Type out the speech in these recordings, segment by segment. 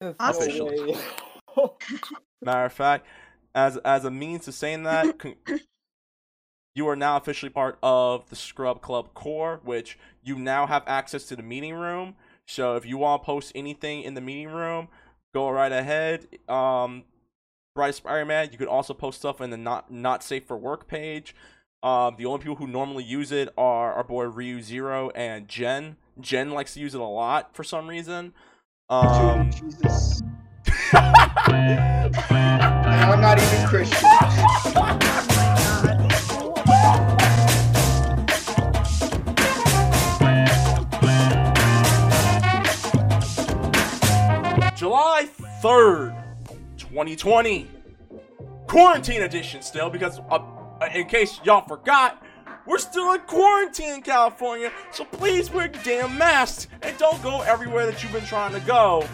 Officially. Matter of fact, as as a means to saying that, con- you are now officially part of the Scrub Club core, which you now have access to the meeting room. So if you want to post anything in the meeting room, go right ahead. Um, Bright Spider-Man, you could also post stuff in the not not safe for work page. Um, the only people who normally use it are our boy Ryu Zero and Jen. Jen likes to use it a lot for some reason. Um, Jesus. I'm not even Christian. July 3rd, 2020. Quarantine edition still, because uh, in case y'all forgot, we're still in quarantine in California, so please wear your damn masks and don't go everywhere that you've been trying to go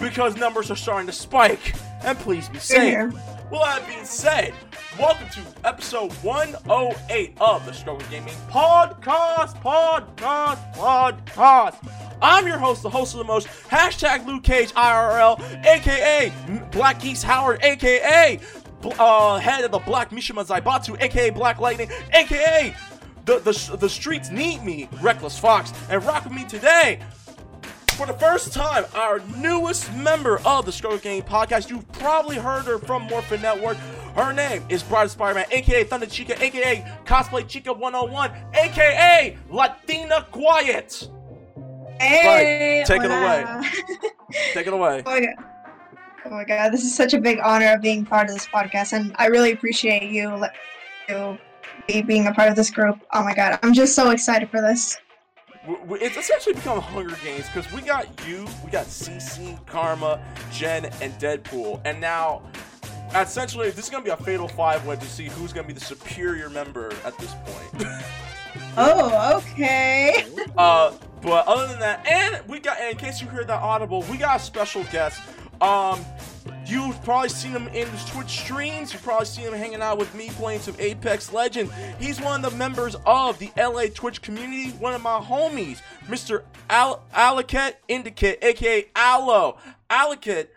because numbers are starting to spike. And please be safe. Well, that being said, welcome to episode 108 of the Scrub Club Gaming Podcast, Podcast, Podcast. I'm your host, the host of the most, hashtag Luke Cage IRL, aka Black Geese Howard, aka uh, head of the Black Mishima Zaibatsu, aka Black Lightning, aka the, the, the streets need me, Reckless Fox, and rock with me today for the first time, our newest member of the Scrub Club Game podcast. You've probably heard her from Morphin Network. Her name is Bride of Spider-Man, aka Thunder Chica, aka Cosplay Chica 101, aka Latina Quiet. Hey, take it away. Take it away. oh, my god. oh my god, this is such a big honor of being part of this podcast, and I really appreciate you, you being a part of this group. Oh my god, I'm just so excited for this. W- w- It's essentially become Hunger Games because we got you, we got CC, Karma, Jen, and Deadpool, and now essentially this is gonna be a fatal five way to see who's gonna be the superior member at this point. Oh, okay. Uh, but other than that, and we got, and in case you heard that audible, we got a special guest. Um, you've probably seen him in his Twitch streams. You've probably seen him hanging out with me playing some Apex Legends. He's one of the members of the LA Twitch community, one of my homies, Mr. Al- Allocate Indicate, aka Aloe. Allocate,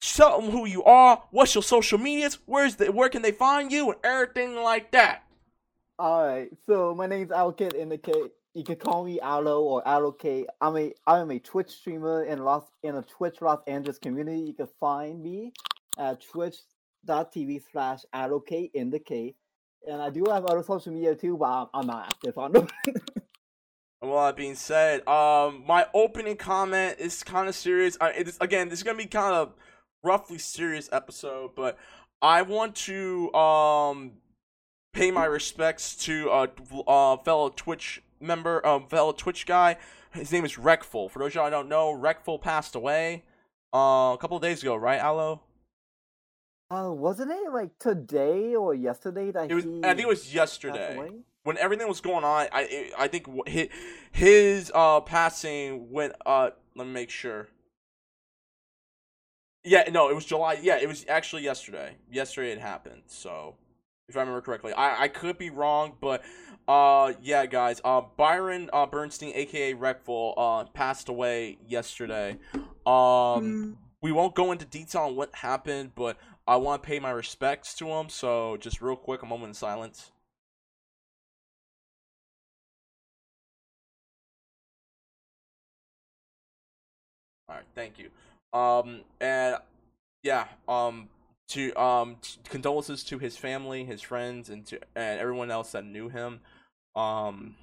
tell them who you are, what's your social medias, where's the, where can they find you, and everything like that. Alright, so my name's Alkid in the K. You can call me Aloe or Aloe I'm a I'm a Twitch streamer in Los in a Twitch Los Angeles community. You can find me at twitch.tv slash Aloe in the K. And I do have other social media too, but I'm, I'm not active on them. Well, that being said, um, my opening comment is kind of serious. I, it is, again, this is gonna be kind of roughly serious episode, but I want to um pay my respects to a uh, fellow Twitch member, um, fellow Twitch guy. His name is Reckful. For those of y'all don't know, Reckful passed away uh, a couple of days ago, right, Aloe? uh, wasn't it like today or yesterday that It was. he I think it was yesterday. when everything was going on, I it- I think his, his uh passing went uh let me make sure. Yeah, no, it was July. Yeah, it was actually yesterday. Yesterday it happened. So, if I remember correctly, I I could be wrong, but uh yeah, guys, uh Byron uh Bernstein, aka Reckful, uh passed away yesterday. Um Mm, we won't go into detail on what happened, but I want to pay my respects to him. So, just real quick, a moment of silence. All right, thank you. Um, and yeah, um, to um, t- condolences to his family, his friends, and to and everyone else that knew him. Um,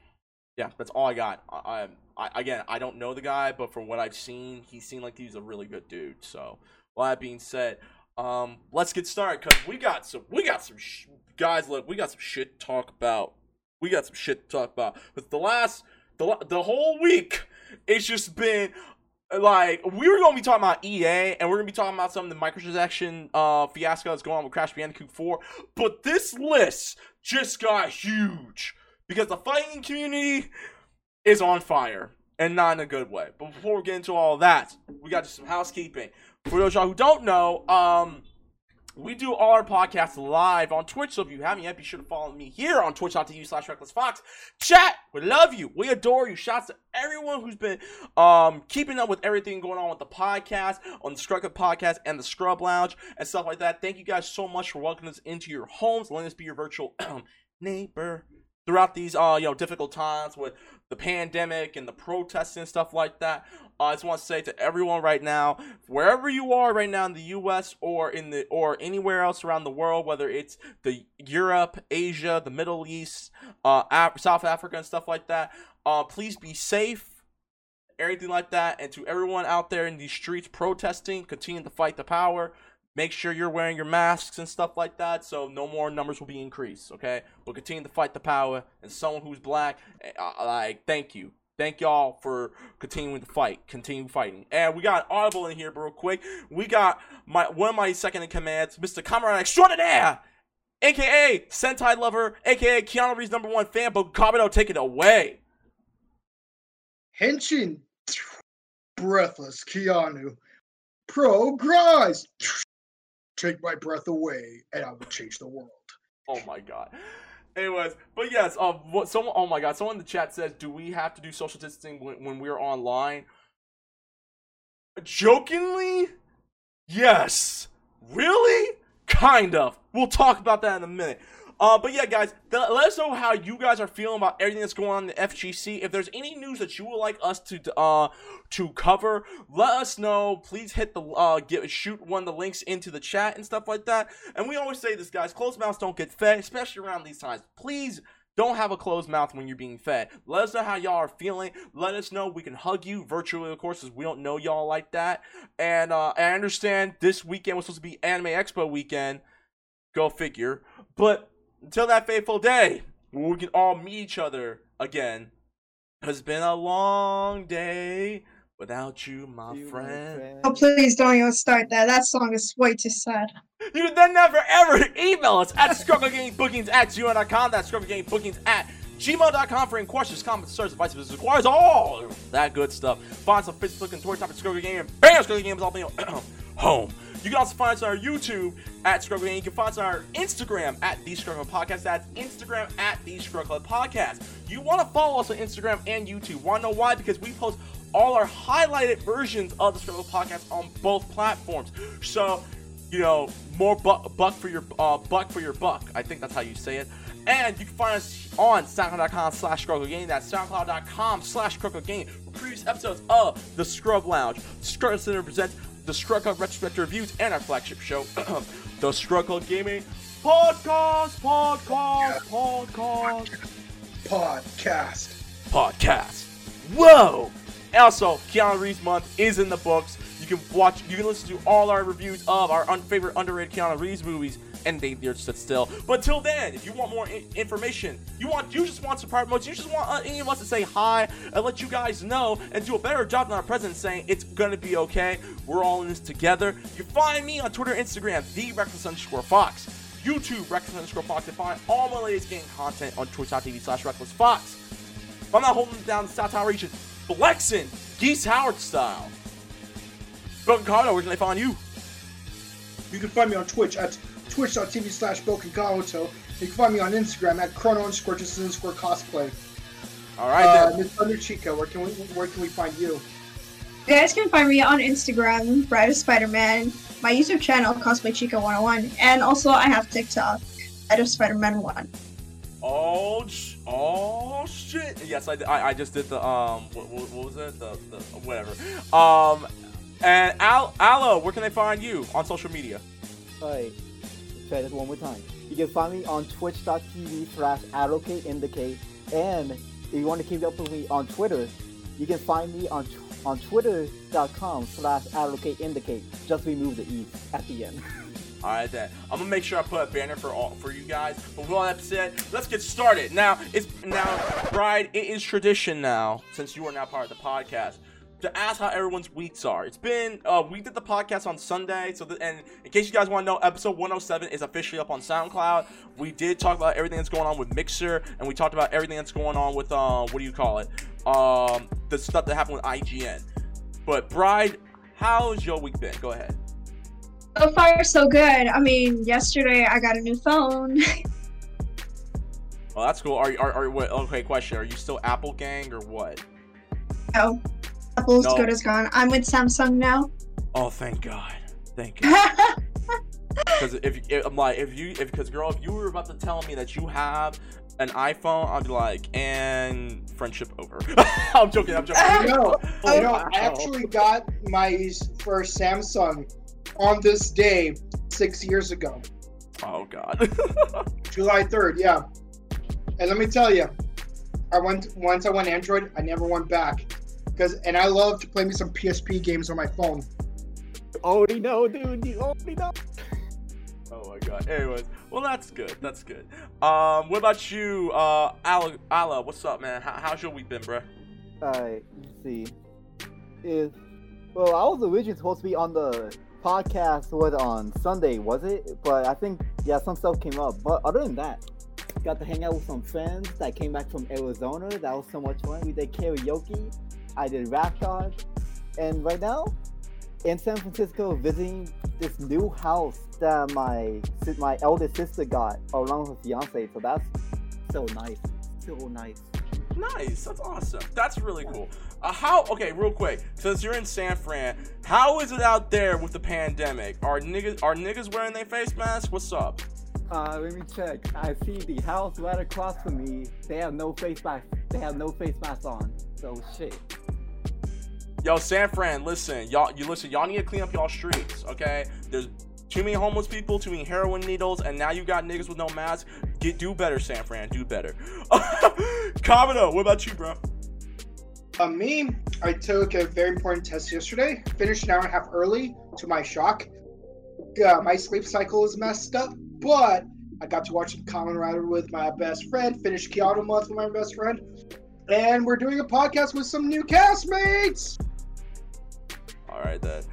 yeah, that's all I got. I, I, again, I don't know the guy, but from what I've seen, he seemed like he's a really good dude. So, with that being said, um, let's get started because we got some, we got some sh- guys. Look, we got some shit to talk about. We got some shit to talk about. But the last, the the whole week, it's just been like we were gonna be talking about EA and we're gonna be talking about some of the microtransaction uh fiasco that's going on with Crash Bandicoot 4, but this list just got huge because the fighting community is on fire and not in a good way. But before we get into all that, we got just some housekeeping. For those y'all who don't know, um we do all our podcasts live on Twitch. So if you haven't yet, be sure to follow me here on twitch.tv slash recklessfox. Chat, we love you. We adore you. Shouts to everyone who's been um, keeping up with everything going on with the podcast, on the Scrub podcast, and the Scrub Lounge, and stuff like that. Thank you guys so much for welcoming us into your homes, letting us be your virtual neighbor throughout these uh you know difficult times with the pandemic and the protests and stuff like that. Uh, I just want to say to everyone right now, wherever you are right now in the U.S. or in the or anywhere else around the world, whether it's the Europe, Asia, the Middle East, uh, Af- South Africa, and stuff like that, uh, please be safe. Everything like that, and to everyone out there in these streets protesting, continue to fight the power. Make sure you're wearing your masks and stuff like that, so no more numbers will be increased. Okay, we'll continue to fight the power. And someone who's black, uh, like, thank you, thank y'all for continuing to fight, continue fighting. And we got Audible in here, real quick. We got my one of my second in commands, Mr. Comrade Extraordinaire, aka Sentai Lover, aka Keanu Reeves' number one fan. But Kabuto, take it away. Henshin, breathless Keanu, progress. Take my breath away, and I will change the world. Oh my god. Anyways, but yes, um, what someone, oh my god, someone in the chat says, do we have to do social distancing when, when we're online? Jokingly, yes. Really? Kind of. We'll talk about that in a minute. Uh, but yeah, guys, th- let us know how you guys are feeling about everything that's going on in the FGC. If there's any news that you would like us to uh to cover, let us know. Please hit the uh get shoot one of the links into the chat and stuff like that. And we always say this, guys: closed mouths don't get fed, especially around these times. Please. Don't have a closed mouth when you're being fed. Let us know how y'all are feeling. Let us know. We can hug you virtually, of course, because we don't know y'all like that. And uh, I understand this weekend was supposed to be Anime Expo weekend. Go figure. But until that fateful day when we can all meet each other again. It's been a long day without you, my You, friend. friend. Oh, please don't even start that. That song is way too sad. You can then never ever email us at scrubblegamebookings at gmail.com. That's scrubblegamebookings at gmail.com for any questions, comments, search, advice, if this requires all that good stuff. Find us on Facebook and Twitter, type at Scrubble Game, and bam, Scrubble Game is all being home. You can also find us on our YouTube at Scrubble Game. You can find us on our Instagram at The Scrubble Podcast. That's Instagram at The Scrubble Podcast. You want to follow us on Instagram and YouTube. Want to know why? Because we post all our highlighted versions of the Scrubble Podcast on both platforms. So, you know, more buck, buck for your uh, buck for your buck. I think that's how you say it. And you can find us on SoundCloud.com slash Game. That's SoundCloud.com slash Game for previous episodes of The Scrub Lounge. Scrub Center presents the Club Retrospective Reviews and our flagship show, The Club Gaming Podcast, Podcast, Podcast Podcast. podcast. Whoa! Also, Keanu Reeves month is in the books. You can watch, you can listen to all our reviews of our unfavorite underrated Keanu Reeves movies and there stood still. But till then, if you want more information, you want you just want some part modes, you just want uh, any of us to say hi and let you guys know and do a better job than our president saying it's gonna be okay. We're all in this together. You find me on Twitter, Instagram, the Reckless underscore Fox. YouTube, Reckless underscore Fox, and find all my latest game content on twitch.tv slash Reckless Fox. If I'm not holding down the South Tower region, flexing, Geese Howard style. Broken Cardo, where can they find you? You can find me on Twitch at twitch.tv slash Bokenkahoto. You can find me on Instagram at chrono underscore just underscore cosplay. All right, Uh, then. Miss Thunder Chica, where can we where can we find you? You guys can find me on Instagram, Bride of Spider-Man, my YouTube channel, Cosplay Chica 101, and also I have TikTok, Bride of Spider-Man 1. Oh, sh- oh shit! Yes, I, I, I just did the um, what, what, what was it? The, the whatever. Um, and Al, Aloe, where can they find you on social media? Alright, let's try this one more time. You can find me on twitch.tv slash allocateindicate. And if you want to keep up with me on Twitter, you can find me on on twitter.com slash allocateindicate. Just remove the E at the end. All right, then. I'm gonna make sure I put a banner for all for you guys. But with all that said, let's get started. Now, it's now, Bride. It is tradition now, since you are now part of the podcast, to ask how everyone's weeks are. It's been uh, we did the podcast on Sunday, so the, and in case you guys want to know, episode 107 is officially up on SoundCloud. We did talk about everything that's going on with Mixer, and we talked about everything that's going on with uh, what do you call it? Um, the stuff that happened with IGN. But Bride, how's your week been? Go ahead. So far, so good. I mean, yesterday I got a new phone. Oh, that's cool. Are you are, are what? Okay, question. Are you still Apple gang or what? no, Apple's No. good as gone. I'm with Samsung now. Oh, thank God. Thank God. Because if, if I'm like, if you, if because girl, if you were about to tell me that you have an iPhone, I'd be like, and friendship over. I'm joking. I'm joking. No, Oh, you know, wow. I actually got my first Samsung on this day six years ago, Oh God. July 3rd. Yeah, and let me tell you, I went once I went Android, I never went back because, and I love to play me some PSP games on my phone. You already know, dude. You already know. oh my God. Anyways, well that's good. That's good. Um, what about you, uh, Ala? Ala, what's up, man? How, how's your week been, bro? Alright, let's see. If well, I was originally supposed to be on the podcast what on Sunday, was it? But I think yeah, some stuff came up. But other than that, got to hang out with some friends that came back from Arizona. That was so much fun. We did karaoke. I did rap god. And right now, in San Francisco, visiting this new house that my my eldest sister got along with her fiance. So that's so nice, so nice. Nice. That's awesome. That's really cool. Uh, how? Okay, real quick. Since you're in San Fran, how is it out there with the pandemic? Are niggas are niggas wearing their face masks? What's up? Uh, let me check. I see the house right across from me. They have no face mask. They have no face mask on. So shit. Yo, San Fran, listen, y'all. You listen. Y'all need to clean up y'all streets. Okay. There's too many homeless people, too many heroin needles, and now you got niggas with no mask. Get do better, San Fran. Do better. Kamado, what about you, bro? Uh, me, I took a very important test yesterday. Finished an hour and a half early, to my shock. Uh, my sleep cycle is messed up, but I got to watch some Kamen Rider with my best friend. Finished Kyoto month with my best friend, and we're doing a podcast with some new castmates. All right then.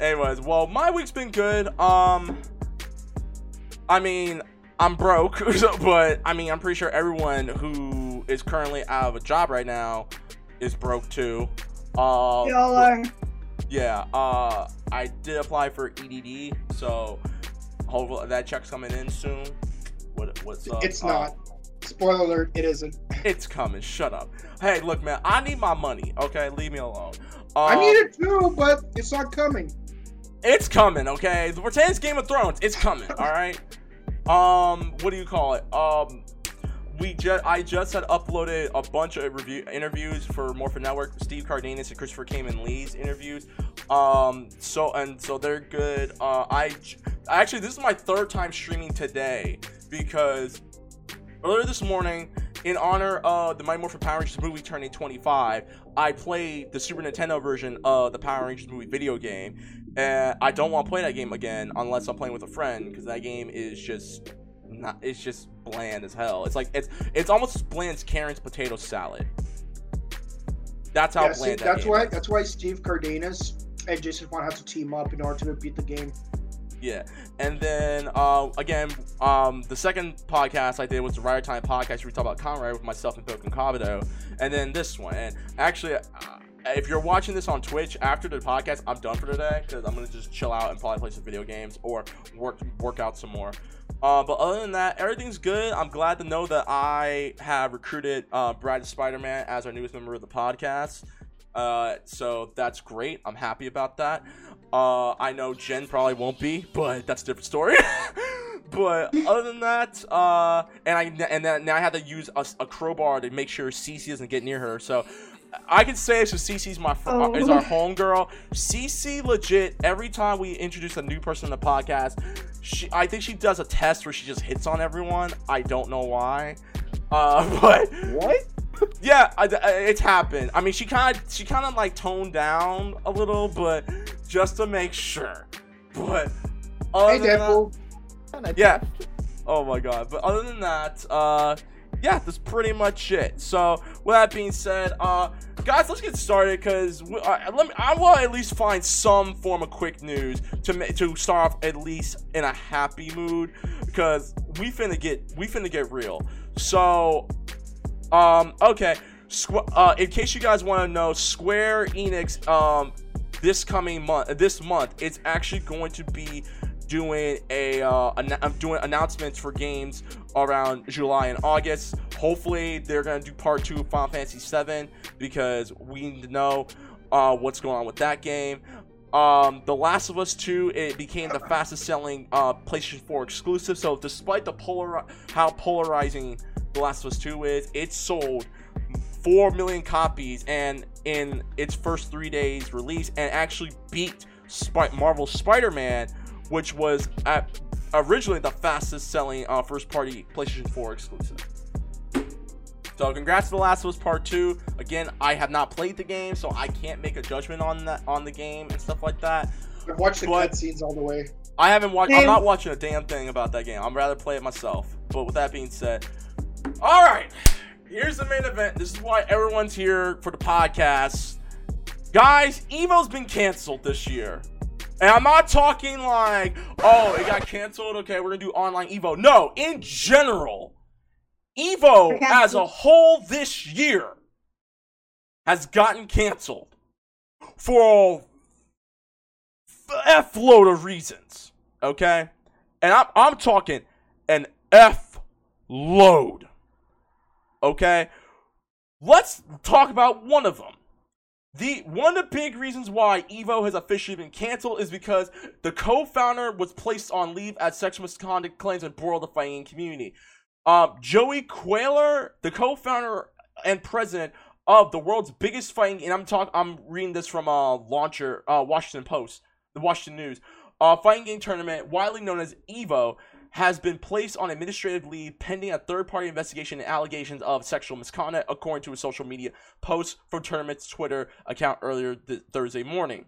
Anyways, well, my week's been good. Um, I mean, I'm broke, but I mean, I'm pretty sure everyone who is currently out of a job right now is broke too. Uh, Y'all are. yeah. Uh, I did apply for EDD, so hopefully that check's coming in soon. What what's up? it's Uh, not. Spoiler alert, it isn't. it's coming. Shut up. Hey, look, man. I need my money. Okay, leave me alone. I Um, need it too, but it's not coming. It's coming, okay? The Pretend's Game of Thrones. It's coming, all right. Um, what do you call it? Um, we just I just had uploaded a bunch of review interviews for Morphin Network, Steve Cardenas and Christopher Khayman Lee's interviews. Um, so and so they're good. Uh, I actually this is my third time streaming today because earlier this morning, in honor of the Mighty Morphin Power Rangers movie turning 25, I played the Super Nintendo version of the Power Rangers movie video game. And I don't want to play that game again unless I'm playing with a friend because that game is just not. It's just bland as hell. It's like it's it's almost as bland as Karen's potato salad. That's how Yeah, see, that that's why. is. That's why Steve Cardenas and Jason Swan have to team up in order to beat the game. Yeah, and then uh, again, um, the second podcast I did was the Rider Time podcast. Where we talk about Conrad with myself and Pokemon Kabuto, and then this one. And actually, uh, if you're watching this on Twitch after the podcast, I'm done for today because I'm gonna just chill out and probably play some video games or work work out some more. Uh, but other than that, everything's good. I'm glad to know that I have recruited uh, Brad Spider Man as our newest member of the podcast. Uh, so that's great. I'm happy about that. Uh, I know Jen probably won't be, but that's a different story. but other than that, uh, and I and then now I have to use a, a crowbar to make sure Cece doesn't get near her. So I can say so. Cece's my fr- Oh. is our home girl. Cece legit. Every time we introduce a new person in the podcast, she I think she does a test where she just hits on everyone. I don't know why. Uh, but What? Yeah, I, I- it's happened. I mean, she kind of she kind of like toned down a little, but just to make sure. But other Hey, than that- Deadpool. Kinda yeah. Oh my god. But other than that, uh yeah, that's pretty much it. So, with that being said, uh guys, let's get started cuz uh, let me I want to at least find some form of quick news to ma- to start off at least in a happy mood because we finna get we finna get real. So, um okay, Squ- uh, in case you guys want to know, Square Enix um this coming month, this month, it's actually going to be doing a uh, an- I'm doing announcements for games around July and August. Hopefully, they're gonna do part two of Final Fantasy VII because we need to know uh, what's going on with that game. Um, the Last of Us 2 it became the fastest selling uh, PlayStation 4 exclusive. So despite the polar how polarizing The Last of Us 2 is, it sold 4 million copies and in its first 3 days release and actually beat Sp- Marvel Spider-Man which was at originally the fastest selling uh, first party PlayStation 4 exclusive. So congrats to The Last of Us Part 2. Again, I have not played the game, so I can't make a judgment on that on the game and stuff like that. I've watched the But- cutscenes all the way. I haven't watched. I'm not watching a damn thing about that game. I'm rather play it myself. But with that being said, all right, here's the main event. This is why everyone's here for the podcast, guys. Evo's been canceled this year, and I'm not talking like, oh, it got canceled. Okay, we're gonna do online Evo. No, in general, Evo as a whole this year has gotten canceled for a f load of reasons. Okay, and I'm I'm talking an f load. Okay, let's talk about one of them. The one of the big reasons why Evo has officially been canceled is because the co-founder was placed on leave as sexual misconduct claims embroiled the fighting community. Um, Joey Cuellar, the co-founder and president of the world's biggest fighting, and I'm talking, I'm reading this from uh, Launcher, uh, Washington Post, the Washington News, uh, fighting game tournament, widely known as Evo, has been placed on administrative leave pending a third-party investigation and allegations of sexual misconduct, according to a social media post from tournament's Twitter account earlier th- Thursday morning.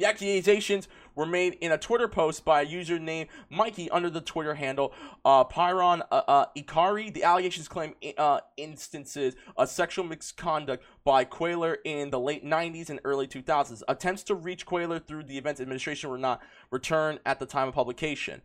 The accusations were made in a Twitter post by a user named Mikey under the Twitter handle uh, Pyron uh, uh, Ikari. The allegations claim uh, instances of sexual misconduct by Cuellar in the late 90s and early 2000s. Attempts to reach Cuellar through the event's administration were not returned at the time of publication.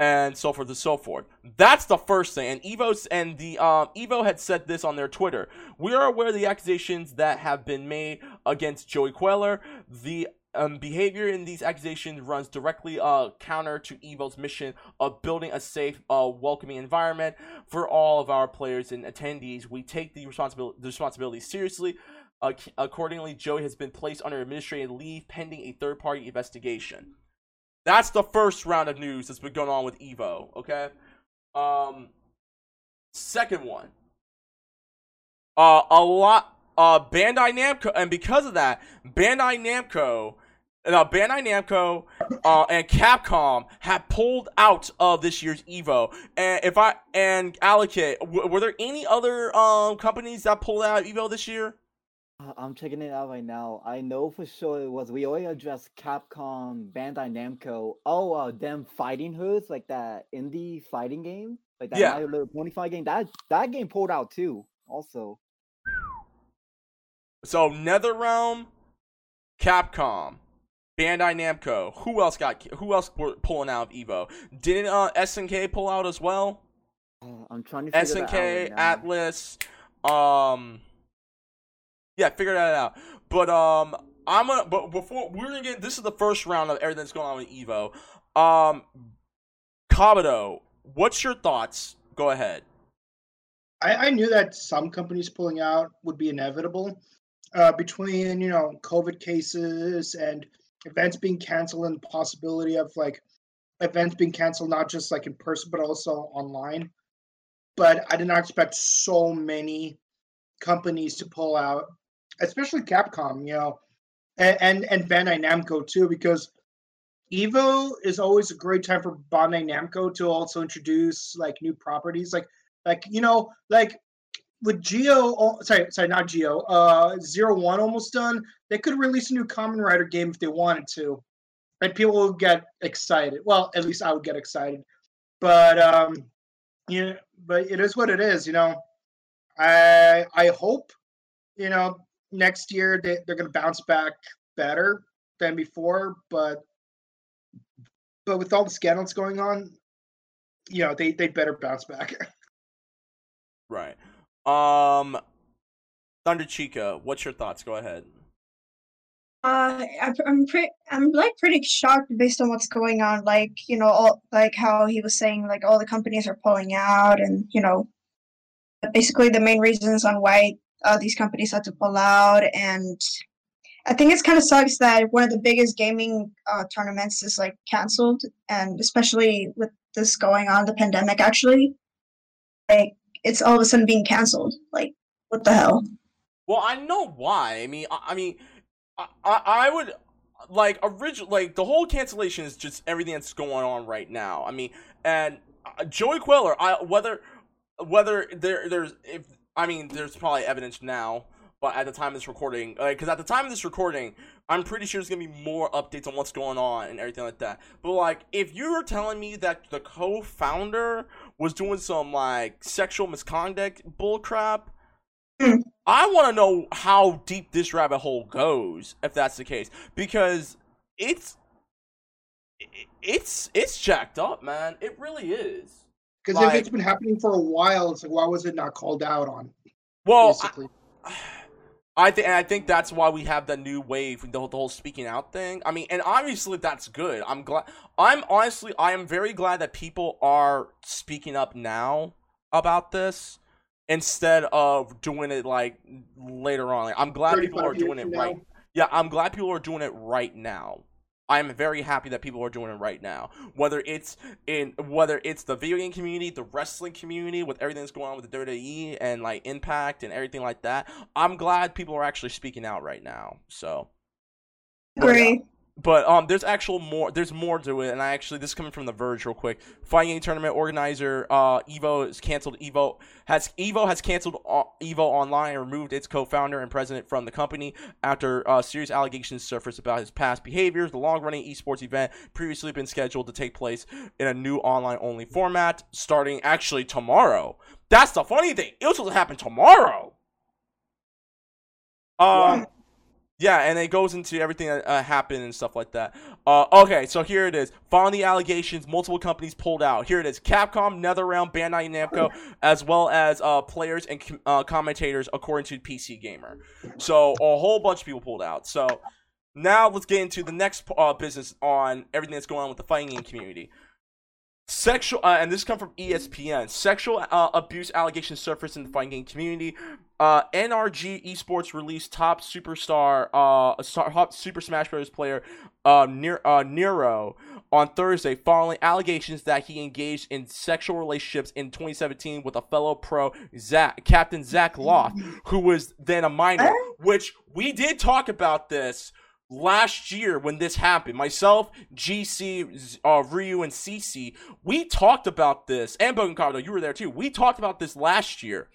And so forth and so forth. That's the first thing. And Evo's and the um, Evo had said this on their Twitter. We are aware of the accusations that have been made against Joey Cuellar. The um, behavior in these accusations runs directly uh, counter to Evo's mission of building a safe, uh, welcoming environment for all of our players and attendees. We take the responsibility, the responsibility seriously. Uh, accordingly, Joey has been placed under administrative leave pending a third-party investigation. That's the first round of news that's been going on with Evo. Okay. Um. Second one. Uh, a lot. Uh, Bandai Namco, and because of that, Bandai Namco, uh, Bandai Namco, uh, and Capcom have pulled out of this year's Evo. And if I and allocate, w- were there any other um companies that pulled out of Evo this year? Uh, I'm checking it out right now. I know for sure it was we already addressed Capcom, Bandai Namco. Oh, uh, them Fightin' Herds like that indie fighting game, like that Yeah. My Little Pony fight game. That that game pulled out too. Also, So NetherRealm, Capcom, Bandai Namco. Who else got? Who else were pulling out of Evo? Didn't uh, SNK pull out as well? uh, I'm trying to figure that out SNK, right. Atlas, um, yeah, figure that out. But um, I'm gonna. But before we're gonna get, this is the first round of everything that's going on with Evo. Um, Kabuto, what's your thoughts? Go ahead. I, I knew that some companies pulling out would be inevitable. Uh, between you know COVID cases and events being canceled and the possibility of like events being canceled not just like in person but also online. But I did not expect so many companies to pull out, especially Capcom, you know, and and, and Bandai Namco too, because Evo is always a great time for Bandai Namco to also introduce like new properties, like like you know like with Zi-O, oh, sorry, sorry, not Zi-O, uh, Zero One almost done. They could release a new Kamen Rider game if they wanted to, and people would get excited. Well, at least I would get excited. But um, yeah, but it is what it is. You know, I I hope you know next year they they're gonna bounce back better than before. But but with all the scandals going on, you know they they better bounce back. Right. Um, Thunder Chica, what's your thoughts? Go ahead. Uh, I, I'm pretty, I'm like pretty shocked based on what's going on. Like, you know, all, like how he was saying, like all the companies are pulling out, and you know, basically the main reasons on why uh, these companies had to pull out. And I think it's kind of sucks that one of the biggest gaming uh, tournaments is like canceled, and especially with this going on, the pandemic actually, like it's all of a sudden being canceled. Like, what the hell? Well, I know why. I mean, I, I mean, I, I, would like original like the whole cancellation is just everything that's going on right now. I mean, and uh, Joey Cuellar, I whether whether there there's if I mean there's probably evidence now, but at the time of this recording, because at the time of this recording, I'm pretty sure there's gonna be more updates on what's going on and everything like that. But like, if you were telling me that the co-founder was doing some like sexual misconduct bullcrap hmm. I want to know how deep this rabbit hole goes, if that's the case, because it's it's it's jacked up, man. It really is. Because like, if it's been happening for a while, it's like why was it not called out on? Well, I, I think I think that's why we have the new wave, the, the whole speaking out thing. I mean, and obviously that's good. I'm glad. I'm honestly, I am very glad that people are speaking up now about this instead of doing it like later on. Like, I'm glad people are doing it now. right. Yeah, I'm glad people are doing it right now. I'm very happy that people are doing it right now. Whether it's in whether it's the video game community, the wrestling community, with everything that's going on with the WWE and like Impact and everything like that. I'm glad people are actually speaking out right now. So Great but um, there's actual more. There's more to it, and I actually this is coming from the Verge real quick. Fighting game tournament organizer uh, Evo has canceled. Evo has Evo has canceled uh, Evo Online and removed its co-founder and president from the company after uh, serious allegations surfaced about his past behaviors. The long-running esports event previously been scheduled to take place in a new online-only format starting actually tomorrow. That's the funny thing. It was supposed to happen tomorrow. Um. Yeah, and it goes into everything that uh, happened and stuff like that. Uh, okay, so here it is. Following the allegations, multiple companies pulled out. Here it is: Capcom, NetherRealm, Bandai Namco, as well as uh, players and uh, commentators, according to PC Gamer. So a whole bunch of people pulled out. So now let's get into the next uh, business on everything that's going on with the fighting game community. Sexual, uh, and this comes from ESPN. Sexual uh, abuse allegations surfaced in the fighting game community. Uh, NRG Esports released top superstar, uh, top Super Smash Bros. player, uh, uh, Nairo, on Thursday, following allegations that he engaged in sexual relationships in 2017 with a fellow pro, Zach, Captain Zack Lauth, who was then a minor. Which we did talk about this last year when this happened. Myself, GC, uh, Ryu, and CC, we talked about this, and Bogan Cardo, you were there too. We talked about this last year.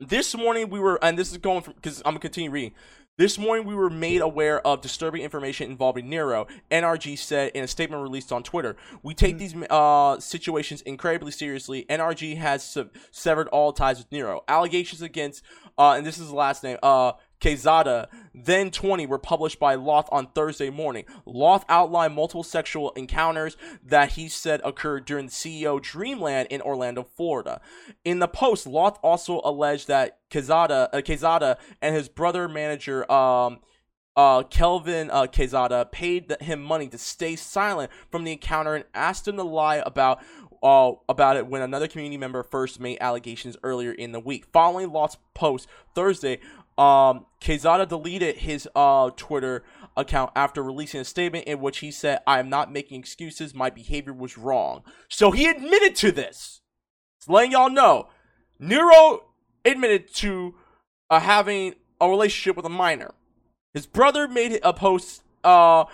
This morning we were, and this is going from because I'm gonna continue reading. This morning, we were made aware of disturbing information involving Nairo. NRG said in a statement released on Twitter, "We take mm-hmm. these uh, situations incredibly seriously. NRG has se- severed all ties with Nairo. Allegations against, uh, and this is the last name, uh, Quezada, then 20, were published by Lauth on Thursday morning. Lauth outlined multiple sexual encounters that he said occurred during CEO Dreamland in Orlando, Florida. In the post, Lauth also alleged that Quezada, uh, Quezada and his brother manager, um, uh, Kelvin uh, Quezada paid the, him money to stay silent from the encounter and asked him to lie about uh, about it when another community member first made allegations earlier in the week. Following Lauth's post Thursday, um, Quezada deleted his uh, Twitter account after releasing a statement in which he said, I am not making excuses. My behavior was wrong. So he admitted to this. Just letting y'all know. Nairo admitted to uh, having a relationship with a minor. His brother made a post uh,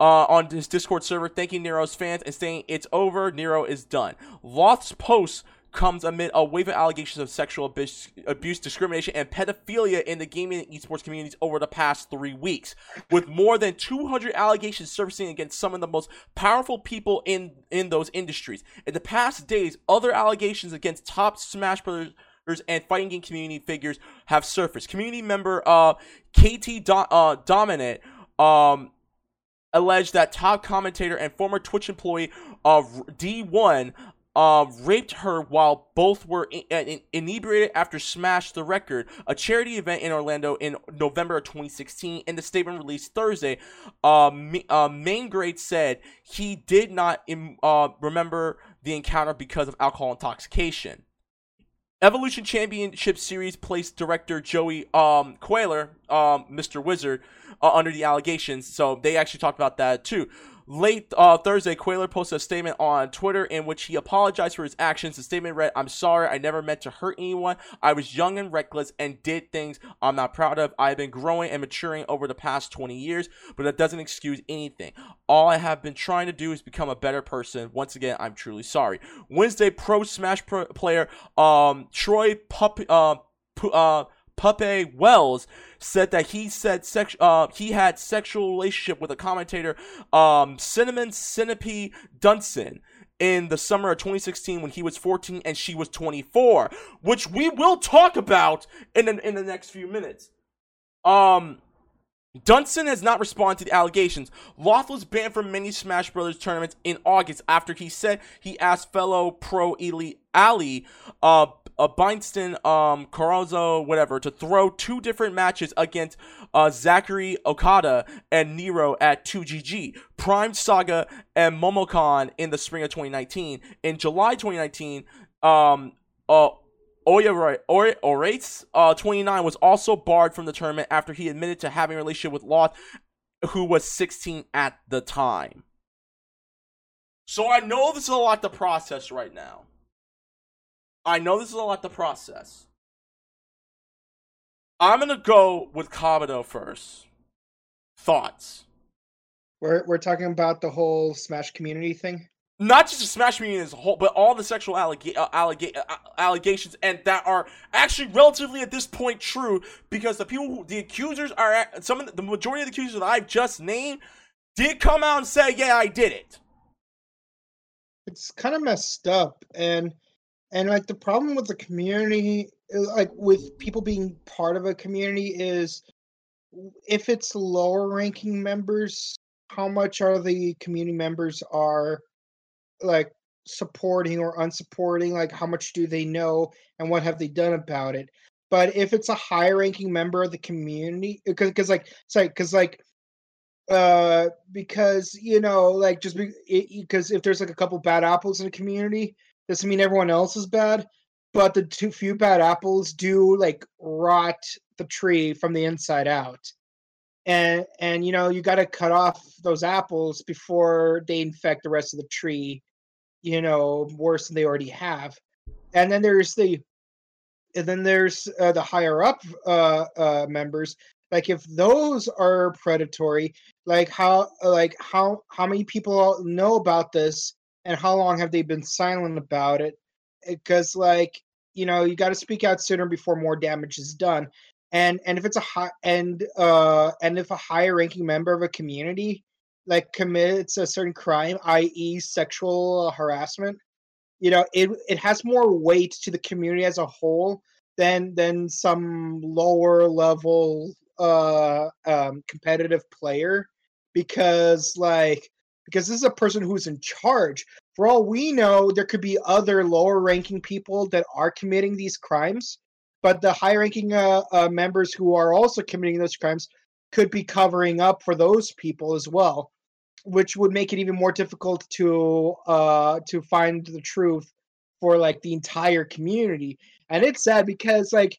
uh, on his Discord server thanking Nairo's fans and saying, It's over. Nairo is done. Lauth's post comes amid a wave of allegations of sexual abuse, abuse, discrimination, and pedophilia in the gaming and esports communities over the past three weeks, with more than 200 allegations surfacing against some of the most powerful people in in those industries. In the past days, other allegations against top Smash Brothers and fighting game community figures have surfaced. Community member uh, KT Do- uh, Dominant um, alleged that top commentator and former Twitch employee of D1 uh, raped her while both were in- in- inebriated after Smash the Record, a charity event in Orlando in November of 2016. In the statement released Thursday, uh, uh, Main Grade said he did not Im- uh, remember the encounter because of alcohol intoxication. Evolution Championship Series placed director Joey um, Cuellar, um, Mr. Wizard, uh, under the allegations. So they actually talked about that too. Late uh, Thursday, Cuellar posted a statement on Twitter in which he apologized for his actions. The statement read, I'm sorry, I never meant to hurt anyone. I was young and reckless and did things I'm not proud of. I've been growing and maturing over the past 20 years, but that doesn't excuse anything. All I have been trying to do is become a better person. Once again, I'm truly sorry. Wednesday, pro Smash pro player um, Troy Pup, uh, uh, Puppeh Wells said that he said sex uh he had sexual relationship with a commentator um Cinnamon Centipede Dunson in the summer of 2016 when he was 14 and she was 24, which we will talk about in the, in the next few minutes. Um Dunson has not responded to the allegations. Lauth was banned from many Smash Brothers tournaments in August after he said he asked fellow pro elite Ali uh, uh, Beinston, um, Carozzo, whatever, to throw two different matches against uh, Zachary Okada and Nairo at 2GG, Prime Saga and Momocon in the spring of 2019. In July 2019, um, uh, Oya Orates, uh, 29, was also barred from the tournament after he admitted to having a relationship with Lauth, who was 16 at the time. So I know this is a lot to process right now. I know this is a lot to process. I'm gonna go with Kabuto first. Thoughts? We're we're talking about the whole Smash community thing. Not just the Smash community as a whole, but all the sexual allega- uh, allega- uh, allegations, and that are actually relatively at this point true because the people, who, the accusers are some of the, the majority of the accusers that I've just named did come out and say, "Yeah, I did it." It's kind of messed up, and and like the problem with the community uh, like with people being part of a community is if it's lower ranking members how much are the community members are like supporting or unsupporting? Like how much do they know and what have they done about it? But if it's a high ranking member of the community because because like sorry because like uh because you know like just because if there's like a couple bad apples in a community doesn't mean everyone else is bad, but the two few bad apples do like rot the tree from the inside out. And and you know, you got to cut off those apples before they infect the rest of the tree, you know, worse than they already have. And then there's the and then there's uh, the higher up uh, uh, members like if those are predatory like how like how how many people know about this and how long have they been silent about it? Because like you know, you got to speak out sooner before more damage is done. And and if it's a high and uh and if a higher ranking member of a community like commits a certain crime, i.e., sexual harassment, you know, it it has more weight to the community as a whole than than some lower level uh um competitive player because like because this is a person who's in charge. For all we know, there could be other lower ranking people that are committing these crimes, but the high ranking uh, uh, members who are also committing those crimes could be covering up for those people as well, which would make it even more difficult to uh, to find the truth for like the entire community. And it's sad because like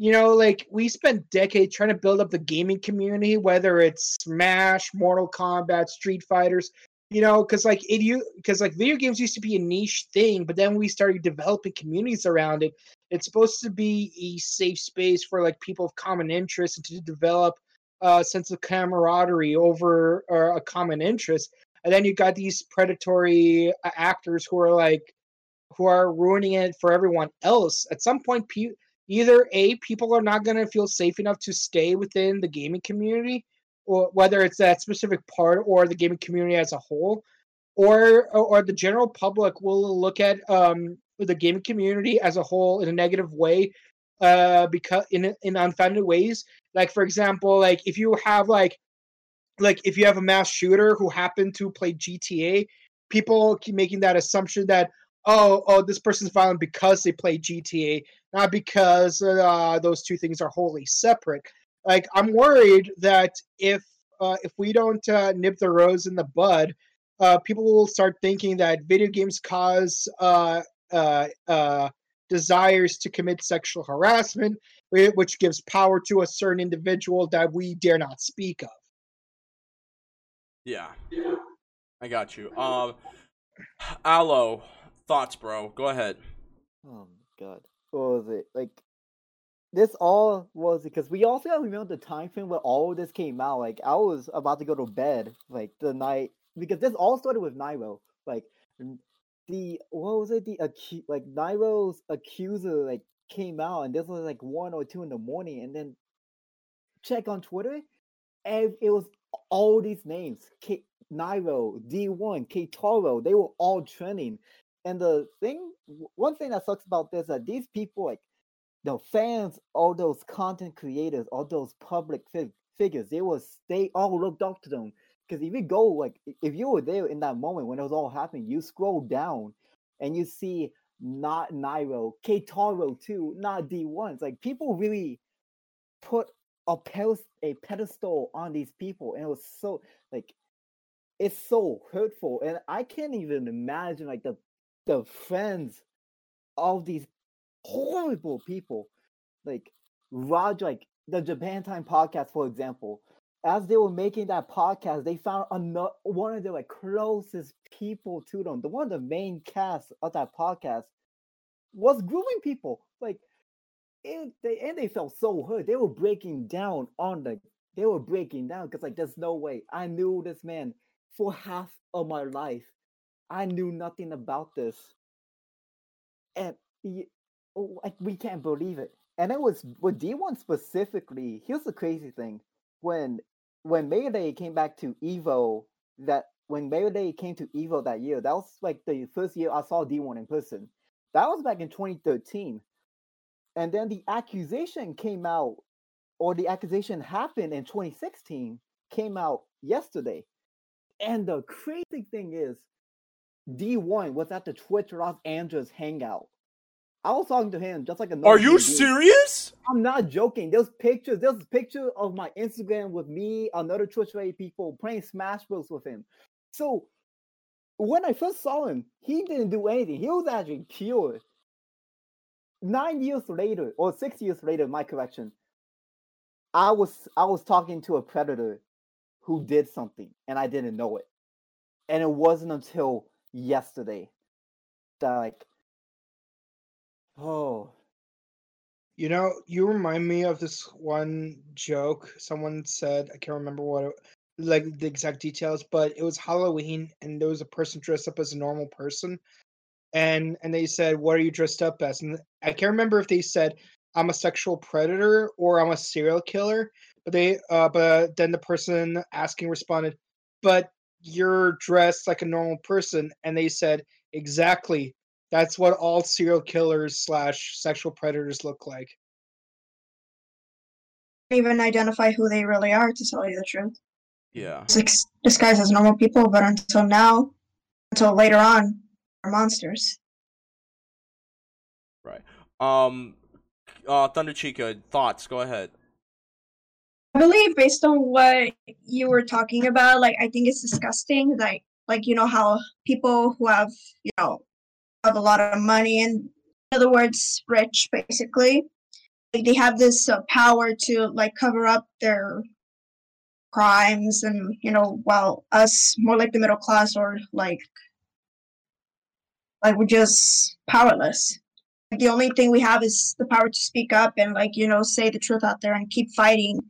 you know, like we spent decades trying to build up the gaming community, whether it's Smash, Mortal Kombat, Street Fighters, you know, because like it you because like video games used to be a niche thing, but then we started developing communities around it. It's supposed to be a safe space for like people of common interest and to develop a sense of camaraderie over uh, a common interest. And then you got these predatory uh, actors who are like who are ruining it for everyone else. At some point, people either a people are not going to feel safe enough to stay within the gaming community or whether it's that specific part or the gaming community as a whole or or the general public will look at um, the gaming community as a whole in a negative way uh because in in unfounded ways. Like for example like if you have like like if you have a mass shooter who happened to play GTA people keep making that assumption that oh, oh, this person's violent because they play GTA, not because uh, those two things are wholly separate. Like, I'm worried that if uh, if we don't uh, nip the rose in the bud, uh, people will start thinking that video games cause uh, uh, uh, desires to commit sexual harassment, which gives power to a certain individual that we dare not speak of. Yeah, I got you. Um, Aloe, thoughts, bro? Go ahead. Oh my god, what was it like? This all was because we also to remember the time frame when all this came out. Like I was about to go to bed, like the night because this all started with Nairo. Like the what was it? The acu- like Nairo's accuser like came out, and this was like one or two in the morning, and then check on Twitter, and it was all these names: K- Nairo, D1, K. They were all trending. And the thing, one thing that sucks about this that these people, like the fans, all those content creators, all those public fig- figures, they was they all looked up to them. Because if you go like if you were there in that moment when it was all happening, you scroll down and you see not Nairo, Taro too, not D1. It's like people really put a a pedestal on these people, and it was so like it's so hurtful, and I can't even imagine like the the friends of these horrible people, like Raj, like the Japan Time podcast, for example. As they were making that podcast, they found another one of their like closest people to them. The one of the main cast of that podcast was grooming people. Like and they and they felt so hurt. They were breaking down on the. They were breaking down because like there's no way. I knew this man for half of my life. I knew nothing about this, and oh, like we can't believe it. And it was with D1 specifically. Here's the crazy thing: when when Melee came back to Evo, that when Melee came to Evo that year, that was like the first year I saw D1 in person. That was back in 2013. And then the accusation came out, or the accusation happened in 2016, came out yesterday. And the crazy thing is, D1 was at the Twitch Los Angeles hangout. I was talking to him just like a. Are you serious? I'm not joking. There's pictures. There's a picture of my Instagram with me, another Twitch related people playing Smash Bros with him. So when I first saw him, he didn't do anything. He was actually cured. Nine years later, or six years later, my correction. I was I was talking to a predator who did something, and I didn't know it. And it wasn't until yesterday that like, oh, You know, you remind me of this one joke someone said. I can't remember what, it, like the exact details, but it was Halloween, and there was a person dressed up as a normal person, and and they said, "What are you dressed up as?" And I can't remember if they said, "I'm a sexual predator" or "I'm a serial killer," but they, uh, but then the person asking responded, "But you're dressed like a normal person," and they said, "Exactly." That's what all serial killers slash sexual predators look like. Even identify who they really are, to tell you the truth. Yeah. It's like disguised as normal people, but until now, until later on, are monsters. Right. Um. Uh, Thunder Chica, thoughts? Go ahead. I believe based on what you were talking about, like I think it's disgusting. Like like you know how people who have you know have a lot of money and in other words rich basically like, they have this uh, power to like cover up their crimes and you know while us more like the middle class or like like we're just powerless the only thing we have is the power to speak up and like you know say the truth out there and keep fighting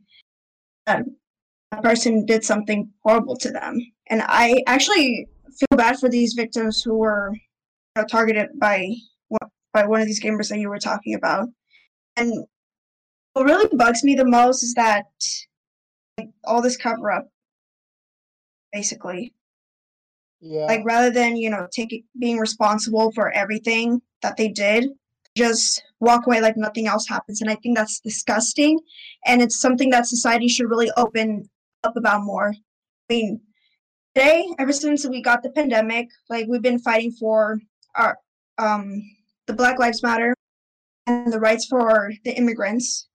that a person did something horrible to them. And i actually feel bad for these victims who were you know, targeted by by one of these gamers that you were talking about. And what really bugs me the most is that like, all this cover up basically. Yeah. like rather than you know taking being responsible for everything that they did just walk away like nothing else happens and i think that's disgusting and it's something that society should really open up about more i mean today ever since we got the pandemic like we've been fighting for our um, the Black Lives Matter and the rights for the immigrants.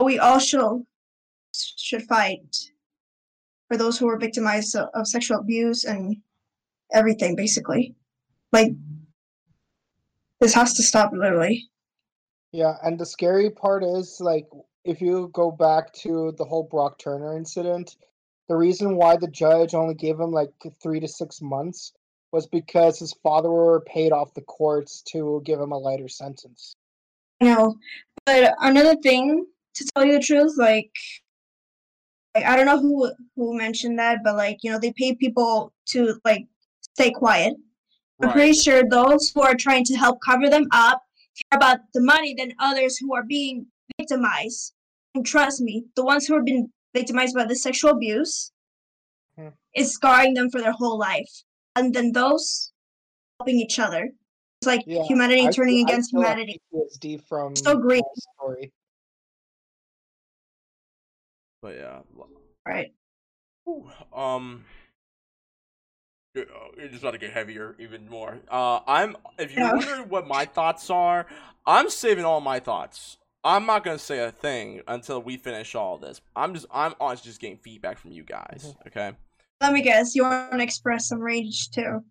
We all should should fight for those who are victimized of, of sexual abuse and everything, basically. Like this has to stop, literally. Yeah, and the scary part is like if you go back to the whole Brock Turner incident, the reason why the judge only gave him like three to six months was because his father paid off the courts to give him a lighter sentence. I know, but another thing to tell you the truth, like, like I don't know who who mentioned that, but like you know they pay people to like stay quiet. I'm Right. pretty sure those who are trying to help cover them up care about the money than others who are being victimized. And trust me, the ones who have been victimized by the sexual abuse Hmm. is scarring them for their whole life. And then those helping each other. It's like Yeah, humanity I turning feel- I against feel like humanity. PTSD from So great story. But yeah. Right. Whew, Um. It- uh, It's just about to get heavier even more. Uh, I'm. If you're Yeah. wondering what my thoughts are, I'm saving all my thoughts. I'm not gonna say a thing until we finish all this. I'm just. I'm honestly just getting feedback from you guys. Okay. Let me guess, you want to express some rage too.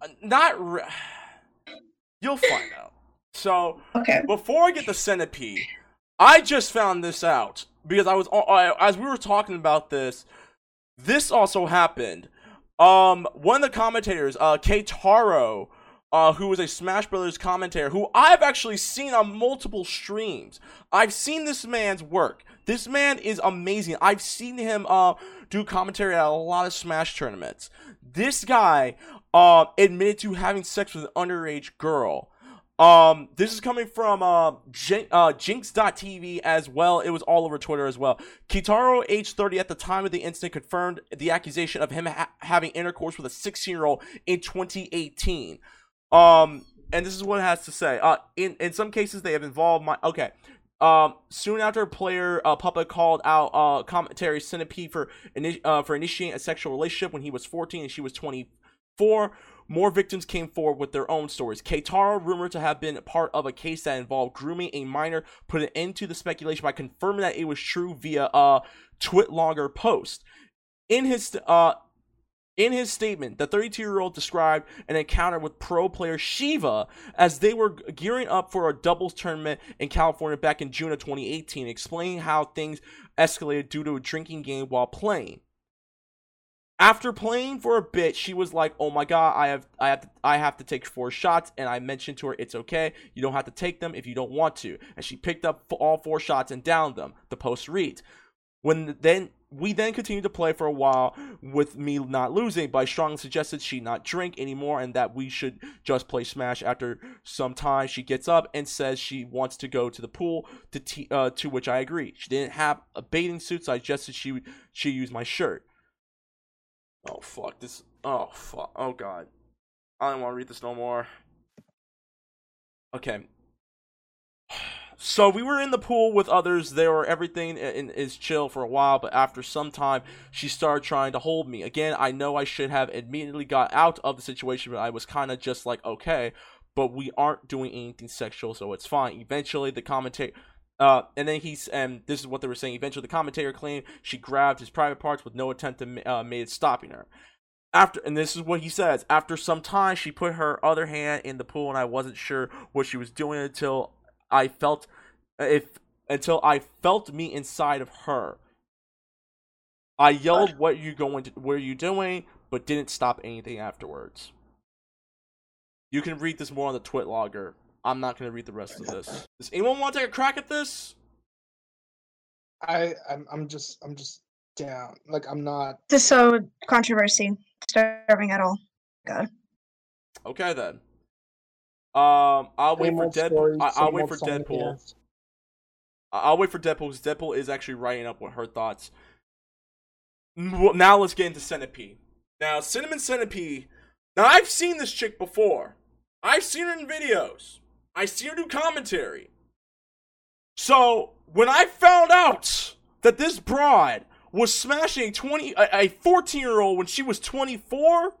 Uh, Not. Re- You'll find out. So Okay. before I get the centipede, I just found this out because I was I, as we were talking about this. This also happened. Um, one of the commentators, uh, Taro, uh, who was a Smash Brothers commentator, who I've actually seen on multiple streams. I've seen this man's work. This man is amazing. I've seen him uh do commentary at a lot of Smash tournaments. This guy uh admitted to having sex with an underage girl. Um, this is coming from uh, Jin- uh, Jinx.tv as well. It was all over Twitter as well. Keitaro, age 30 at the time of the incident, confirmed the accusation of him ha- having intercourse with a 16 year old in 2018. Um, and this is what it has to say. Uh, in, in some cases, they have involved my. Okay. Um, soon after, player uh, Puppeh called out uh, commentary Centipede for uh, for initiating a sexual relationship when he was 14 and she was 24. More victims came forward with their own stories. Keitaro, rumored to have been part of a case that involved grooming a minor, put an end to the speculation by confirming that it was true via a Twitlonger post. In his uh, in his statement, the 32 year old described an encounter with pro player Shiva as they were gearing up for a doubles tournament in California back in June of 2018, explaining how things escalated due to a drinking game while playing. After playing for a bit, she was like, "Oh my god, I have, I have, to, I have to take four shots." And I mentioned to her, "It's okay. You don't have to take them if you don't want to." And she picked up all four shots and downed them. The post reads. When then we then continued to play for a while with me not losing, but I strongly suggested she not drink anymore and that we should just play Smash. After some time, she gets up and says she wants to go to the pool. To t- uh, to which I agree. She didn't have a bathing suit, so I suggested she she use my shirt. Oh fuck this! Oh fuck! Oh god! I don't want to read this no more. Okay. So we were in the pool with others. There were everything in, is chill for a while, but after some time, she started trying to hold me. Again, I know I should have immediately got out of the situation, but I was kind of just like, okay, but we aren't doing anything sexual, so it's fine. Eventually, the commentator. Uh, and then he's, and this is what they were saying. Eventually, the commentator claimed she grabbed his private parts with no attempt to uh, made stopping her. After, and this is what he says. After some time, she put her other hand in the pool, and I wasn't sure what she was doing until I felt, if until I felt me inside of her. I yelled, "What you going to? What are you doing?" But didn't stop anything afterwards. You can read this more on the Twitlonger. I'm not going to read the rest of this. Does anyone want to take a crack at this? I I'm I'm just I'm just down. Like I'm not. This is so controversy, disturbing at all. Okay then. Um, I'll wait for old Deadpool. I- I'll wait old for song and Deadpool. dance. I- I'll wait for Deadpool because Deadpool is actually writing up what her thoughts. Well, Now let's get into Centipede. Now, Cinnamon Centipede. Now, I've seen this chick before. I've seen her in videos. I see her do commentary. So, when I found out that this broad was smashing a 20 a 14 year old when she was 24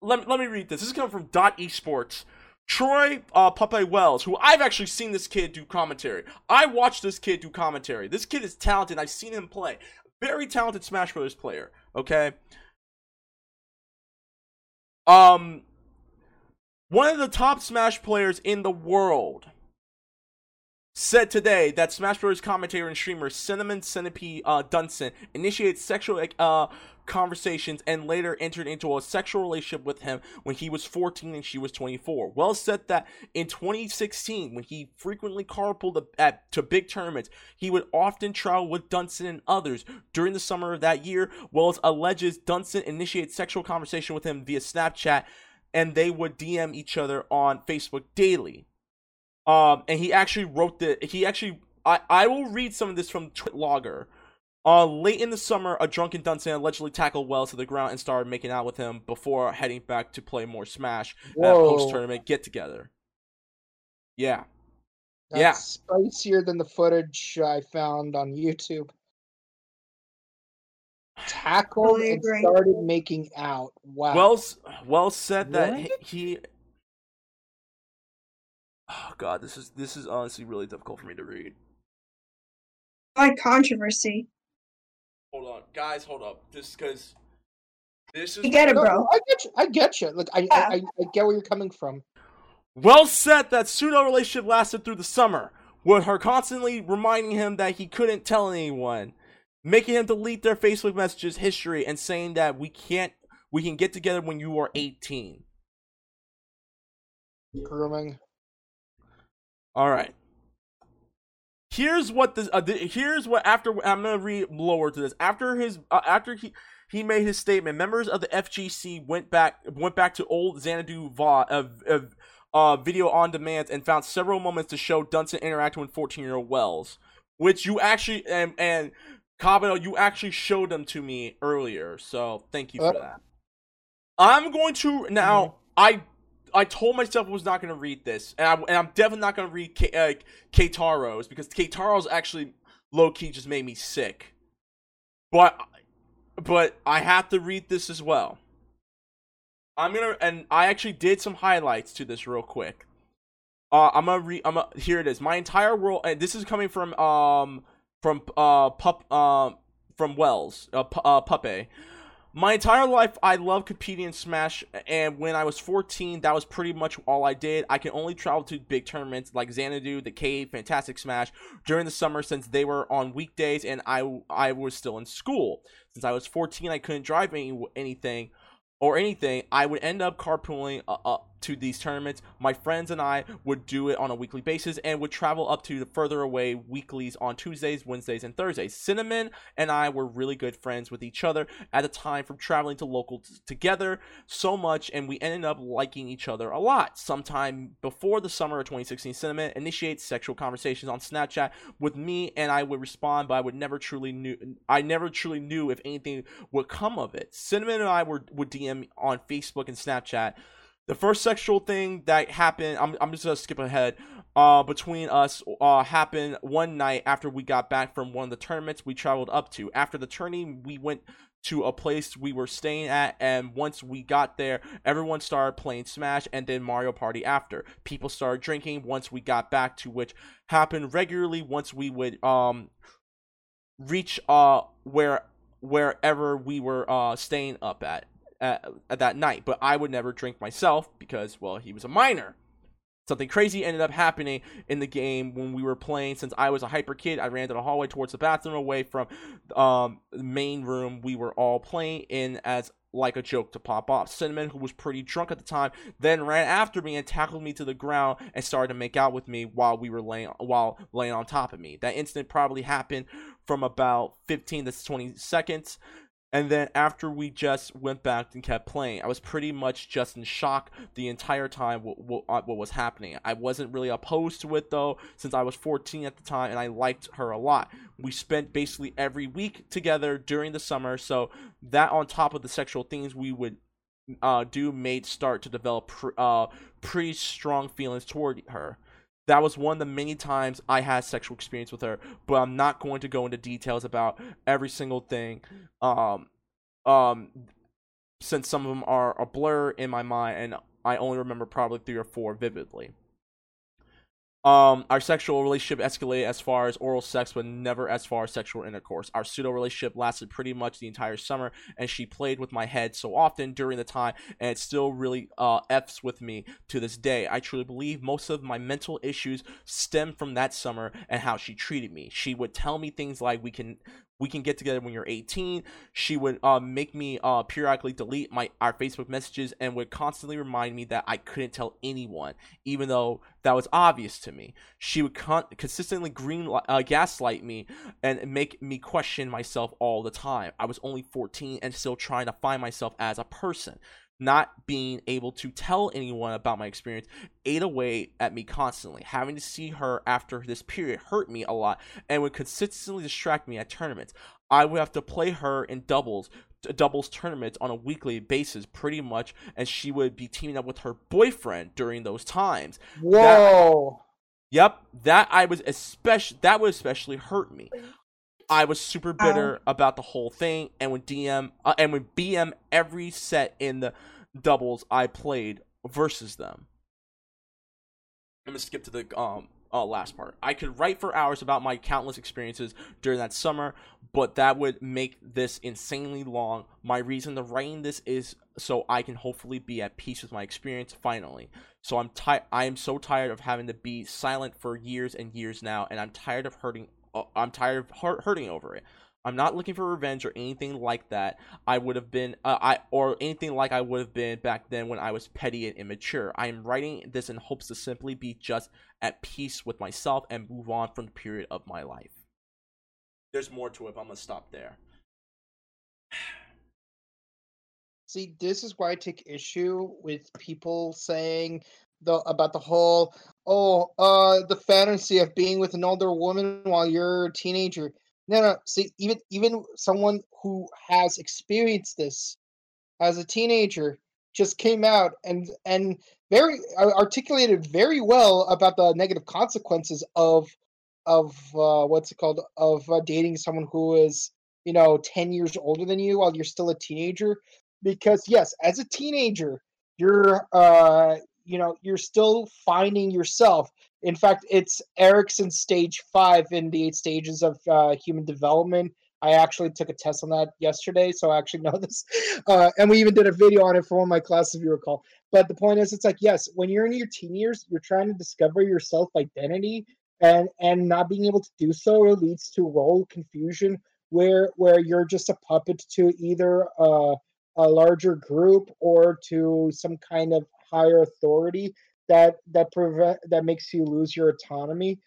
let, let me read this this is coming from dot esports Troy uh, Wells, who I've actually seen this kid do commentary. I watched this kid do commentary. This kid is talented. I've seen him play. Very talented Smash Brothers player. Okay. Um, one of the top Smash players in the world said today that Smash Bros. commentator and streamer Cinnamon Centipede uh, Dunson initiated sexual uh, conversations and later entered into a sexual relationship with him when he was 14 and she was 24. Wells said that in 2016, when he frequently carpooled at, to big tournaments, he would often travel with Dunson and others. During the summer of that year, Wells alleges Dunson initiated sexual conversation with him via Snapchat and they would DM each other on Facebook daily. Um, and he actually wrote the. He actually. I, I will read some of this from Logger. Uh, late in the summer, a drunken Dunson allegedly tackled Wells to the ground and started making out with him before heading back to play more Smash at post tournament get together. Yeah. That's yeah. spicier than the footage I found on YouTube. Tackled and started making out. Wow. Wells Wells said that what? he Oh god, this is this is honestly really difficult for me to read. Like controversy. Hold on, guys, hold up. Just because this is. You get it, bro. No, I get you. I get you. Like I, yeah. I, I, I get where you're coming from. Well said that pseudo relationship lasted through the summer, with her constantly reminding him that he couldn't tell anyone, making him delete their Facebook messages history, and saying that we can't, we can get together when you are 18. Grooming. All right. Here's what this. Uh, here's what after I'm gonna read lower to this. After his uh, after he he made his statement, members of the FGC went back went back to old Xanadu VOD of uh, uh, video on demand and found several moments to show Dunson interacting with 14 year old Wells, which you actually and and Kabuto, you actually showed them to me earlier. So thank you for uh, that. I'm going to now. Mm-hmm. I I told myself I was not going to read this, and, I, and I'm definitely not going to read K, uh, Keitaro's because Keitaro's actually low key just made me sick. But but I have to read this as well. I'm gonna and I actually did some highlights to this real quick. Uh, I'm gonna read. I'm gonna, here it is. My entire world, and this is coming from um from uh pup uh, from Wells uh, pu- uh Puppeh. My entire life, I love competing in Smash, and when I was 14, that was pretty much all I did. I can only travel to big tournaments like Xanadu, the Cave, Fantastic Smash during the summer since they were on weekdays and I I was still in school. Since I was 14, I couldn't drive any, anything or anything, I would end up carpooling uh, up to these tournaments. My friends and I would do it on a weekly basis and would travel up to the further away weeklies on Tuesdays, Wednesdays, and Thursdays. Cinnamon and I were really good friends with each other at the time from traveling to local t- together so much, and we ended up liking each other a lot. Sometime before the summer of 2016, Cinnamon initiates sexual conversations on Snapchat with me, and I would respond, but I would never truly knew. I never truly knew if anything would come of it. Cinnamon and I were would DM on Facebook and Snapchat the first sexual thing that happened i'm, I'm just gonna skip ahead. Uh, between us uh, happened one night after we got back from one of the tournaments we traveled up to. After the tourney we went to a place we were staying at and once we got there everyone started playing smash and then mario party after. People started drinking once we got back to which happened regularly once we would um reach uh where wherever we were uh staying up at at that night, but I would never drink myself because, well, he was a minor. Something crazy ended up happening in the game when we were playing. Since I was a hyper kid, I ran to the hallway towards the bathroom away from um, the main room we were all playing in as like a joke to pop off. Cinnamon, who was pretty drunk at the time, then ran after me and tackled me to the ground and started to make out with me while we were laying while laying on top of me. That incident probably happened from about 15 to 20 seconds. And then after we just went back and kept playing, I was pretty much just in shock the entire time what, what, uh, what, was happening. I wasn't really opposed to it though, since I was 14 at the time and I liked her a lot. We spent basically every week together during the summer, so that on top of the sexual things we would uh, do made start to develop pr- uh, pretty strong feelings toward her. That was one of the many times I had sexual experience with her, but I'm not going to go into details about every single thing. Um, um, since some of them are a blur in my mind and I only remember probably three or four vividly. Um, our sexual relationship escalated as far as oral sex, but never as far as sexual intercourse. Our pseudo relationship lasted pretty much the entire summer, and she played with my head so often during the time, and it still really uh, f's with me to this day. I truly believe most of my mental issues stem from that summer and how she treated me. She would tell me things like, "We can we can get together when you're 18 she would uh, make me uh, periodically delete my our facebook messages and would constantly remind me that i couldn't tell anyone even though that was obvious to me. She would con- consistently green uh, gaslight me and make me question myself all the time. I was only 14 and still trying to find myself as a person not being able to tell anyone about my experience ate away at me constantly. Having to see her after this period hurt me a lot and would consistently distract me at tournaments. I would have to play her in doubles doubles tournaments on a weekly basis pretty much and she would be teaming up with her boyfriend during those times whoa that, yep that i was especially that would especially hurt me I was super bitter about the whole thing, and when DM uh, and when BM every set in the doubles I played versus them. I'm gonna skip to the um uh, last part. I could write for hours about my countless experiences during that summer, but that would make this insanely long. My reason to writing this is so I can hopefully be at peace with my experience finally. So I'm tired. I am so tired of having to be silent for years and years now, and I'm tired of hurting I'm tired of hurting over it. I'm not looking for revenge or anything like that. I would have been, uh, I or anything like I would have been back then when I was petty and immature. I am writing this in hopes to simply be just at peace with myself and move on from the period of my life. There's more to it, but I'm gonna stop there. See, this is why I take issue with people saying the about the whole oh uh the fantasy of being with an older woman while you're a teenager. No, no. See, even even someone who has experienced this as a teenager just came out and and very articulated very well about the negative consequences of of uh, what's it called of uh, dating someone who is you know 10 years older than you while you're still a teenager because yes as a teenager you're uh you know you're still finding yourself. In fact it's erikson stage five in the eight stages of uh, human development. I actually took a test on that yesterday so i actually know this. Uh, and we even did a video on it for one of my classes if you recall. But the point is it's like yes when you're in your teen years you're trying to discover your self identity and and not being able to do so leads to role confusion where where you're just a puppet to either uh, a larger group or to some kind of higher authority that that prevent that makes you lose your autonomy.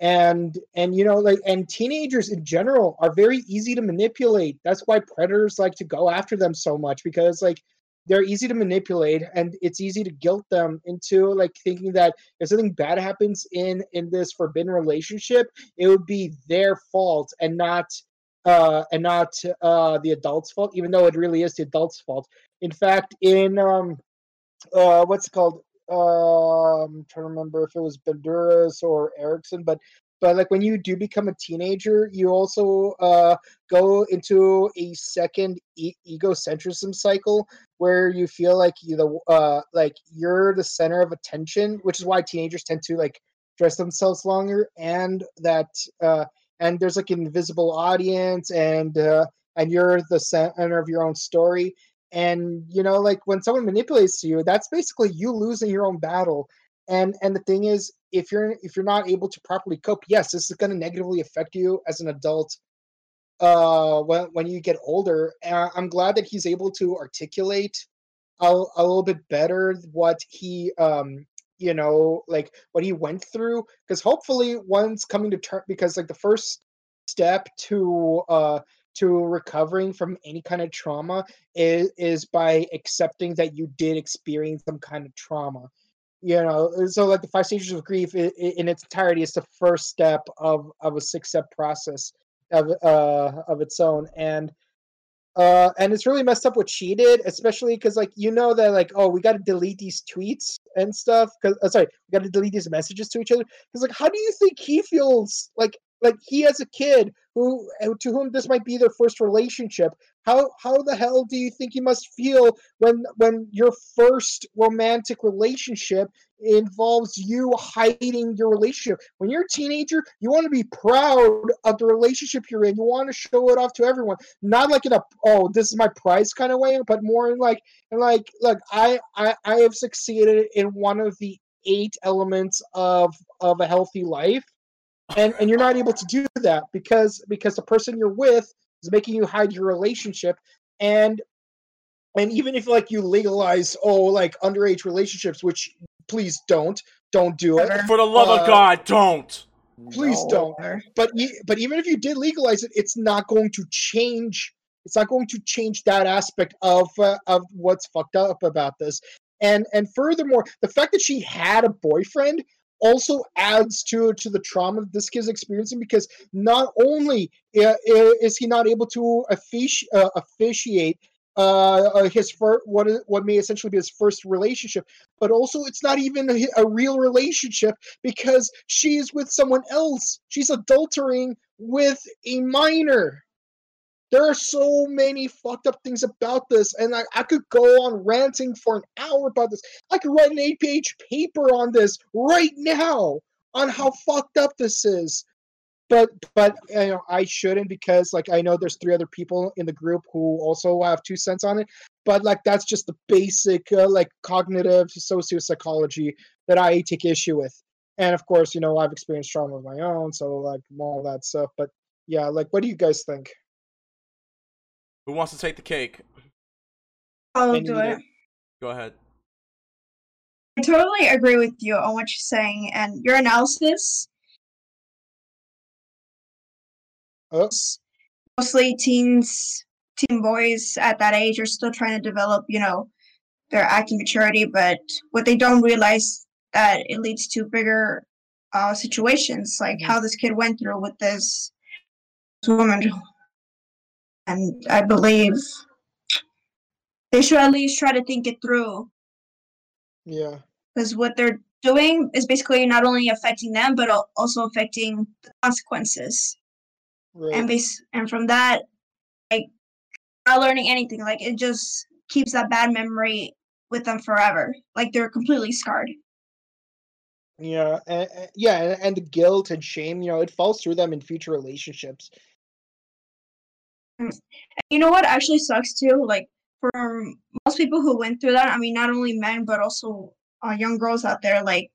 And and you know like and teenagers in general are very easy to manipulate. That's why predators like to go after them so much because like they're easy to manipulate and it's easy to guilt them into like thinking that if something bad happens in in this forbidden relationship it would be their fault and not uh and not uh the adult's fault even though it really is the adult's fault. In fact in um uh, what's it called? Um, I'm trying to remember if it was Banduras or Erikson, but but like when you do become a teenager, you also uh, go into a second e- egocentrism cycle where you feel like you the uh, like you're the center of attention, which is why teenagers tend to like dress themselves longer, and that uh, and there's like an invisible audience, and uh, and you're the center of your own story and you know like when someone manipulates you that's basically you losing your own battle and and the thing is if you're if you're not able to properly cope yes this is going to negatively affect you as an adult uh when when you get older and i'm glad that he's able to articulate a, a little bit better what he um you know like what he went through because hopefully once coming to term because like the first step to uh to recovering from any kind of trauma is, is by accepting that you did experience some kind of trauma. You know so like the five stages of grief in, its entirety is the first step of of a six step process of uh of its own and uh and it's really messed up what she did especially because like you know that like oh we got to delete these tweets and stuff because uh, sorry we got to delete these messages to each other? Because like how do you think he feels like like he as a kid who uh, to whom this might be their first relationship how how the hell do you think you must feel when when your first romantic relationship involves you hiding your relationship? When you're a teenager you want to be proud of the relationship you're in. You want to show it off to everyone. Not like in a oh this is my prize kind of way but more in like like look I, I i have succeeded in one of the eight elements of of a healthy life and and you're not able to do that because because the person you're with is making you hide your relationship and and even if like you legalize oh like underage relationships which please don't don't do it For the love Uh, of God, don't. please No. don't but but even if you did legalize it it's not going to change it's not going to change that aspect of uh, of what's fucked up about this and and furthermore the fact that she had a boyfriend also adds to to the trauma this kid's experiencing because not only i- i- is he not able to offici- uh, officiate uh, uh, his first what is, what may essentially be his first relationship, but also it's not even a, a real relationship because she's with someone else. She's adultering with a minor. There are so many fucked up things about this, and I, I could go on ranting for an hour about this. I could write an eight page paper on this right now on how fucked up this is. But but you know I shouldn't because like I know there's three other people in the group who also have two cents on it. But like that's just the basic uh, like cognitive sociopsychology that I take issue with. And of course, you know I've experienced trauma of my own, so like all that stuff. But yeah, like what do you guys think? Who wants to take the cake? I'll I do it. it. Go ahead. I totally agree with you on what you're saying, and your analysis. Oh. Mostly teens, teen boys at that age are still trying to develop, you know, their acting maturity, but what they don't realize that it leads to bigger uh, situations, like Mhm. how this kid went through with this woman. And I believe they should at least try to think it through Yeah. because what they're doing is basically not only affecting them but also affecting the consequences Right. and base and from that like not learning anything like it just keeps that bad memory with them forever like they're completely scarred Yeah, and, yeah, and, and the guilt and shame, you know, it falls through them in future relationships. And you know what actually sucks too? Like for most people who went through that i mean not only men but also uh, young girls out there like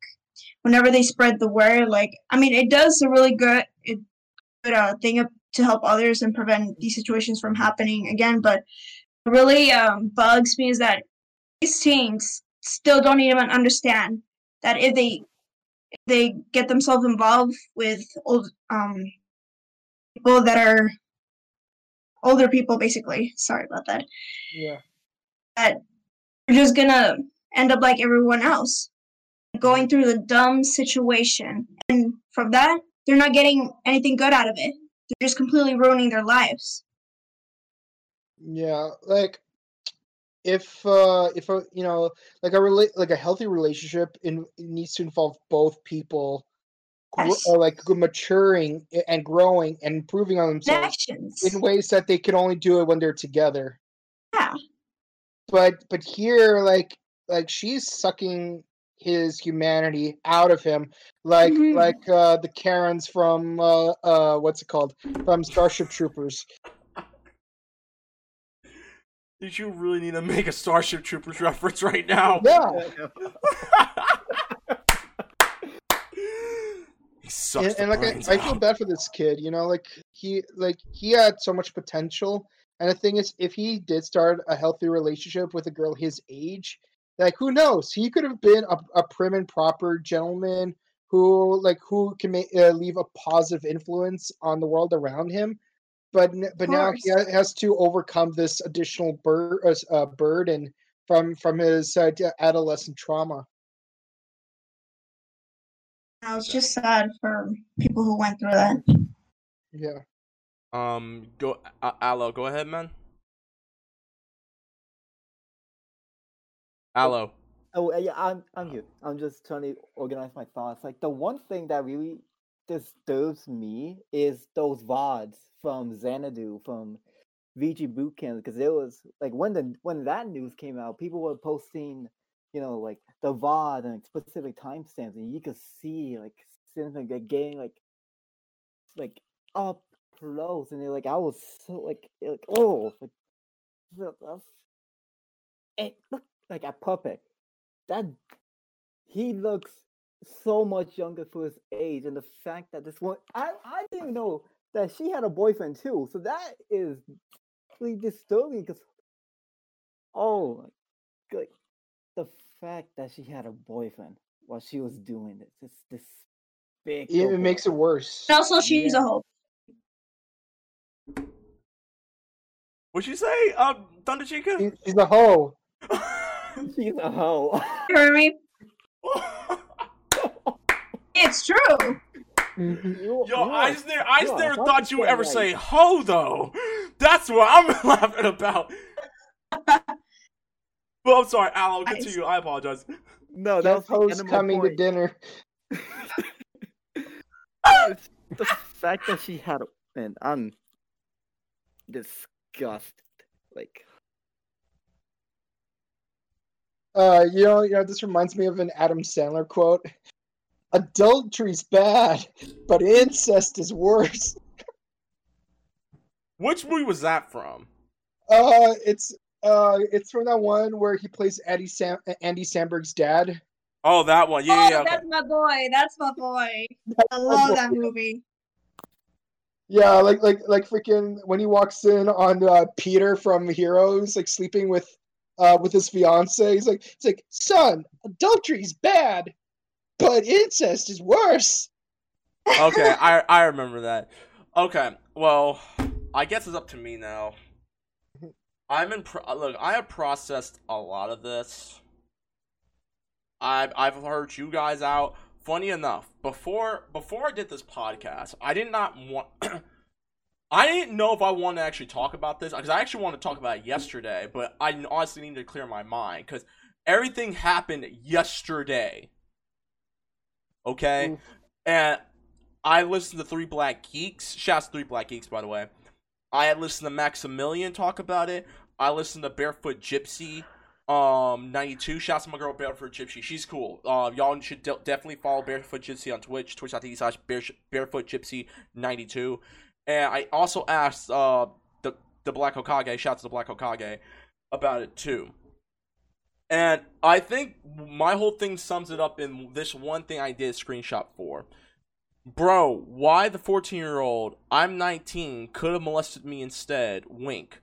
whenever they spread the word like i mean it does a really good it, good uh, thing to help others and prevent these situations from happening again but really um, bugs me is that these teens still don't even understand that if they if they get themselves involved with old um people that are older people basically. Sorry about that. Yeah. that they're just gonna end up like everyone else going through the dumb situation. And from that they're not getting anything good out of it. They're just completely ruining their lives. Yeah, like if uh if a you know like a rela- like a healthy relationship in it needs to involve both people Yes. like maturing and growing and improving on themselves connections in ways that they can only do it when they're together. yeah But but here like like she's sucking his humanity out of him like Mhm. like uh the Karens from uh uh what's it called from Starship Troopers. Did you really need to make a Starship Troopers reference right now? Yeah. he sucks and, and like I, I feel bad for this kid you know like he like he had so much potential. And the thing is if he did start a healthy relationship with a girl his age like who knows? He could have been a, a prim and proper gentleman who like who can ma- uh, leave a positive influence on the world around him. But but now he ha- has to overcome this additional bur- uh, uh, burden from from his uh, adolescent trauma i was just sad for people who went through that yeah Um, go, uh, Aloe, go ahead, man. Aloe. Oh uh, yeah, I'm I'm here. I'm just trying to organize my thoughts. Like the one thing that really disturbs me is those vods from Xanadu from VG Bootcamp because it was like when the when that news came out, people were posting, you know, like the VOD and specific timestamps, and you could see like something like getting like like up close, and like, I was so like like oh like it eh, looked like a puppet. That he looks so much younger for his age, and the fact that this one I I didn't know that she had a boyfriend too. So that is really disturbing because oh like the fact that she had a boyfriend while she was doing this it's this big It makes it worse. And also, she's Yeah. a hoe. What'd you say, um, Thunder Chica? She- She's a hoe. she's a hoe You heard me? It's true. You- Yo, I just never, I just never thought you would ever 100% say right. ho though. That's what I'm laughing about. Well, I'm sorry, Al. I'll Nice. continue. I apologize. no that That was the host end of coming to dinner. The fact that she had a and I'm disgusted like Uh, you know, you know, this reminds me of an Adam Sandler quote. Adultery's bad, but incest is worse. Which movie was that from? Uh, it's uh, it's from that one where he plays Eddie Sam- Andy Samberg's dad. Oh, that one. Yeah, oh, yeah. Okay. that's my boy. That's my boy. I love that movie. Yeah, like like like freaking when he walks in on uh, Peter from Heroes, like sleeping with uh with his fiance. He's like, it's like, son, adultery's bad, but incest is worse. okay, I I remember that. Okay, well, I guess it's up to me now. I'm in. Pro- uh, look, I have processed a lot of this. I've I've heard you guys out. Funny enough, before before I did this podcast, I did not want. I didn't know if I wanted to actually talk about this because I actually wanted to talk about it yesterday, but I honestly needed to clear my mind because everything happened yesterday. Okay, Oof. and I listened to Three Black Geeks. Shouts to Three Black Geeks, by the way. I had listened to Maximilian talk about it. I listened to Barefoot Gypsy, um, 92. Shouts to my girl Barefoot Gypsy. She's cool. Uh, y'all should de- definitely follow Barefoot Gypsy on Twitch, twitch.tv slash Bare- Barefoot Gypsy 92. And I also asked uh, the, the Black Hokage, shouts to the Black Hokage, about it too. And I think my whole thing sums it up in this one thing I did a screenshot for. Bro, why the 14 year old, I'm 19, could have molested me instead? Wink.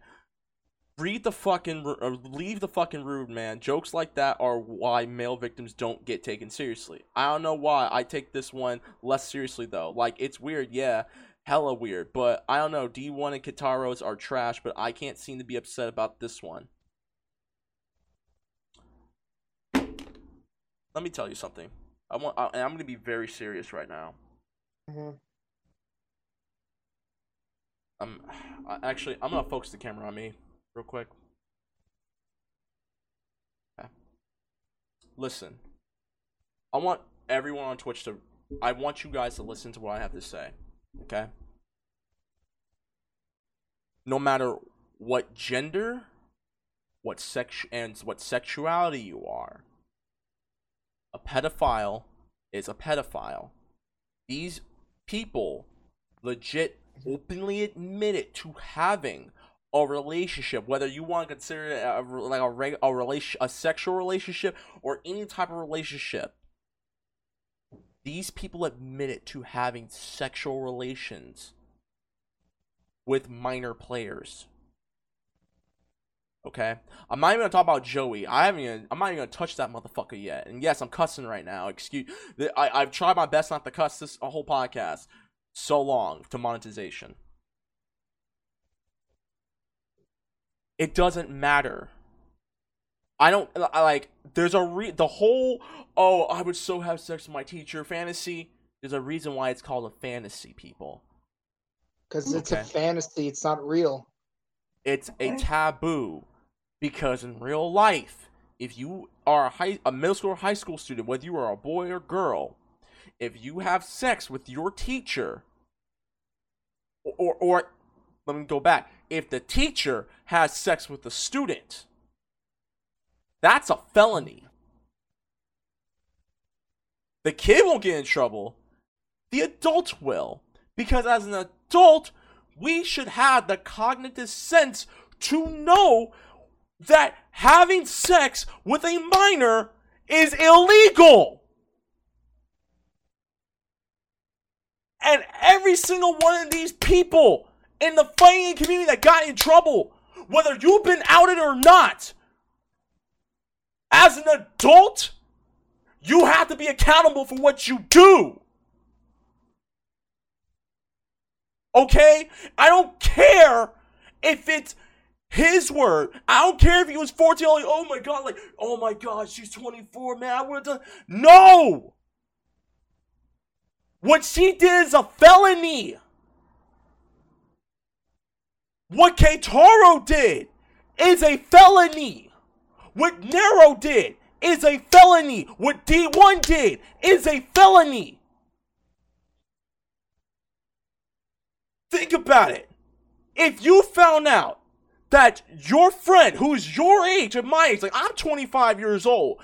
Read the fucking, or uh, leave the fucking rude, man. Jokes like that are why male victims don't get taken seriously. I don't know why. I take this one less seriously, though. Like, it's weird, yeah. Hella weird. But I don't know. D1 and Keitaros are trash, but I can't seem to be upset about this one. Let me tell you something. I want, I, and I'm going to be very serious right now. Mhm. I'm actually I'm gonna focus the camera on me real quick. Okay. Listen, I want everyone on Twitch to. I want you guys to listen to what I have to say. Okay. No matter what gender, what sex, and what sexuality you are, a pedophile is a pedophile. These people legit openly admitted to having a relationship, whether you want to consider it a, like a reg, a relation, a sexual relationship, or any type of relationship. These people admitted to having sexual relations with minor players. Okay, I'm not even gonna talk about Joey. I haven't even. I'm not even gonna touch that motherfucker yet. And yes, I'm cussing right now. Excuse. I I've tried my best not to cuss this a whole podcast so long to monetization. It doesn't matter. I don't I like. There's a re the whole. Oh, I would so have sex with my teacher fantasy. There's a reason why it's called a fantasy, people. Because it's a fantasy, it's not real. It's a taboo because in real life, if you are a high a middle school or high school student, whether you are a boy or girl, if you have sex with your teacher, or, or, or let me go back, if the teacher has sex with the student, that's a felony. The kid won't get in trouble, the adult will. Because as an adult, we should have the cognitive sense to know that having sex with a minor is illegal. And every single one of these people in the fighting community that got in trouble, whether you've been outed or not, as an adult, you have to be accountable for what you do. Okay? I don't care if it's his word. I don't care if he was 14, like, oh my god, like, oh my god, she's 24, man, I would have done. No! What she did is a felony. What Keitaro did is a felony. What Nairo did is a felony. What D1 did is a felony. Think about it. If you found out that your friend who's your age and my age, like I'm 25 years old,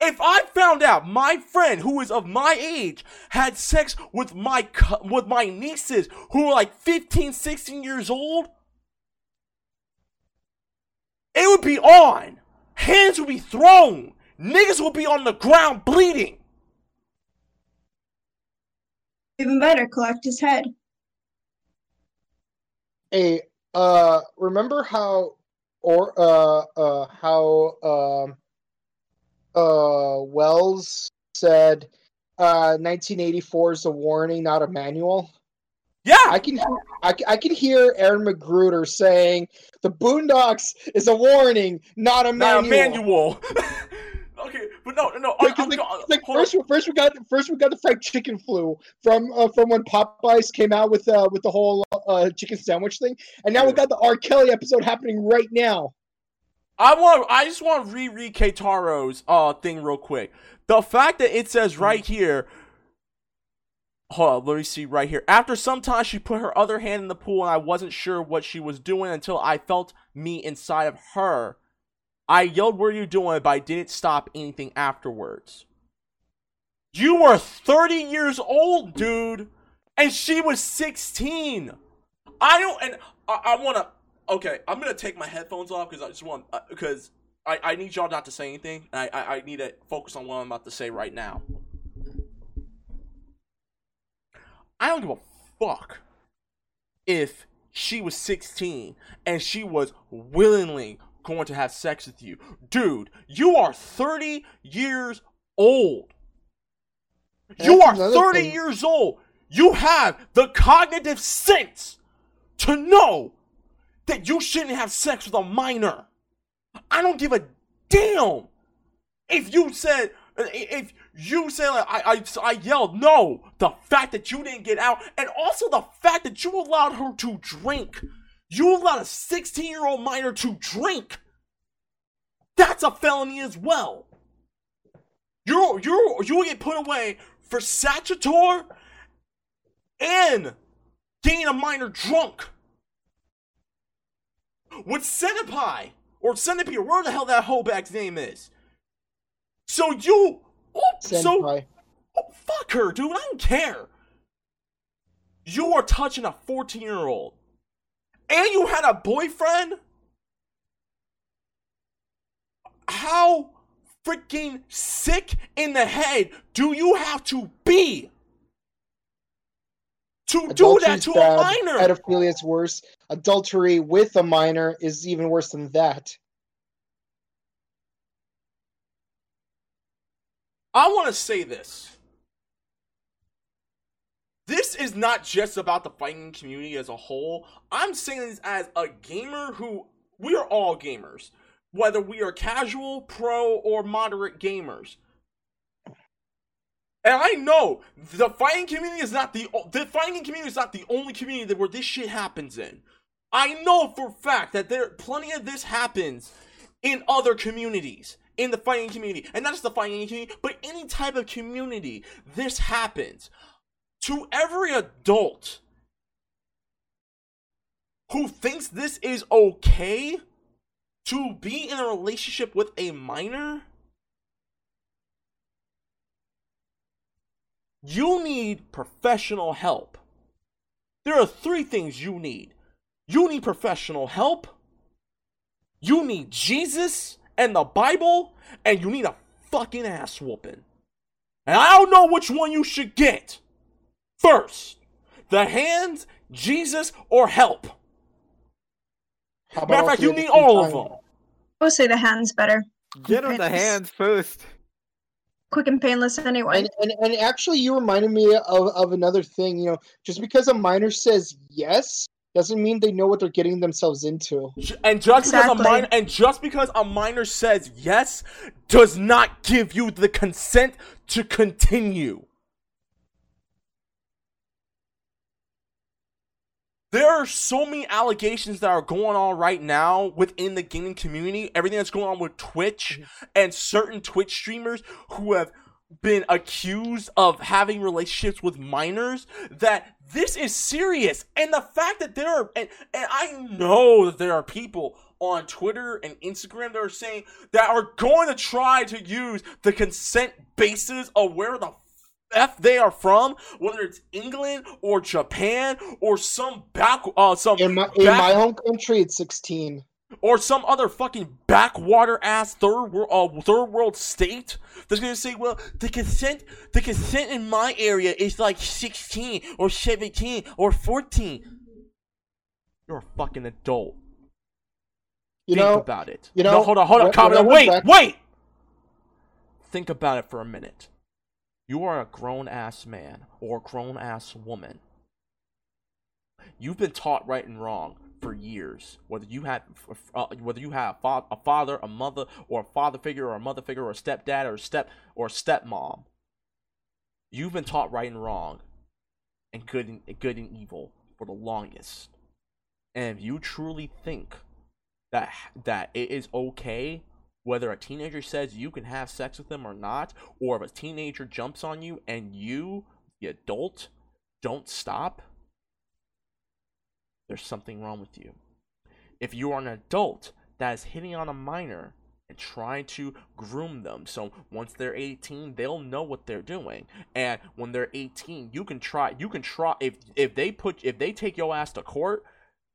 if I found out my friend who is of my age had sex with my with my nieces who are like 15, 16 years old, it would be on. Hands would be thrown. Niggas would be on the ground bleeding. Even better, collect his head. Hey, uh, remember how, or uh, uh, how um, uh, Wells said, uh, 1984 is a warning, not a manual. Yeah, I can, I, I can hear Aaron McGruder saying, "The Boondocks is a warning, not a not manual." a manual. but no, no, no. Like, I'm, like, I'm, like first, first we got first we got the fried chicken flu from uh, from when Popeyes came out with uh, with the whole uh, chicken sandwich thing, and now we got the R. Kelly episode happening right now. I want. I just want to reread Keitaro's uh thing real quick. The fact that it says Mm-hmm. right here. Hold on, let me see right here. After some time, she put her other hand in the pool, and I wasn't sure what she was doing until I felt me inside of her. I yelled, "What are you doing?" But I didn't stop anything afterwards. You were 30 years old, dude, and she was 16. I don't, and I, I want to. Okay, I'm gonna take my headphones off because I just want uh, because I, I need y'all not to say anything. I, I I need to focus on what I'm about to say right now. I don't give a fuck if she was 16 and she was willingly going to have sex with you. Dude, you are 30 years old. You That's are 30 thing. years old. You have the cognitive sense to know that you shouldn't have sex with a minor. I don't give a damn if you said if you said like, I, I I yelled no the fact that you didn't get out and also the fact that you allowed her to drink you allowed a 16 year old minor to drink that's a felony as well you're you're you will get put away for sachator and getting a minor drunk with Senpai or Centipede or where the hell that hoback's name is. So you, oh, so oh, fuck her, dude. I don't care. You are touching a fourteen-year-old, and you had a boyfriend. How freaking sick in the head do you have to be to do that to bad. a minor? Pedophilia is worse. Adultery with a minor is even worse than that. I want to say this. This is not just about the fighting community as a whole. I'm saying this as a gamer who we are all gamers, whether we are casual, pro, or moderate gamers. And I know the fighting community is not the the fighting community is not the only community that where this shit happens in. I know for fact that there plenty of this happens in other communities, in the fighting community, and not just the fighting community, but any type of community, this happens. To every adult who thinks this is okay to be in a relationship with a minor, you need professional help. There are three things you need you need professional help, you need Jesus and the Bible, and you need a fucking ass whooping. And I don't know which one you should get first the hands, Jesus, or help. How about Matter of fact, you need same all of them. I would say the hands better. Get on the hands first. Quick and painless anyway. And, and and actually, you reminded me of, of another thing. You know, just because a minor says yes doesn't mean they know what they're getting themselves into. And just because a minor and just because a minor says yes does not give you the consent to continue. There are so many allegations that are going on right now within the gaming community. Everything that's going on with Twitch mm-hmm. and certain Twitch streamers who have been accused of having relationships with minors that this is serious and the fact that there are and, and i know that there are people on twitter and instagram that are saying that are going to try to use the consent basis of where the f they are from whether it's england or japan or some back uh some In my in back- my home country, it's sixteen. or some other fucking backwater ass third world uh, third world state that's gonna say, well, the consent the consent in my area is like sixteen or seventeen or fourteen. You're a fucking adult. You Think know, about it. you no, know, hold on, hold on, when- calm when I down. went Wait, back- wait. Think about it for a minute. You are a grown ass man or a grown ass woman. You've been taught right and wrong for years. Whether you had, uh, whether you have a father, a mother, or a father figure, or a mother figure, or a stepdad, or a step, or a stepmom. You've been taught right and wrong, and good and good and evil for the longest. And if you truly think that that it is okay whether a teenager says you can have sex with them or not, or if a teenager jumps on you and you, the adult, don't stop, there's something wrong with you. If you are an adult that is hitting on a minor and trying to groom them, so once they're 18, they'll know what they're doing. And when they're 18, you can try you can try if if they put if they take your ass to court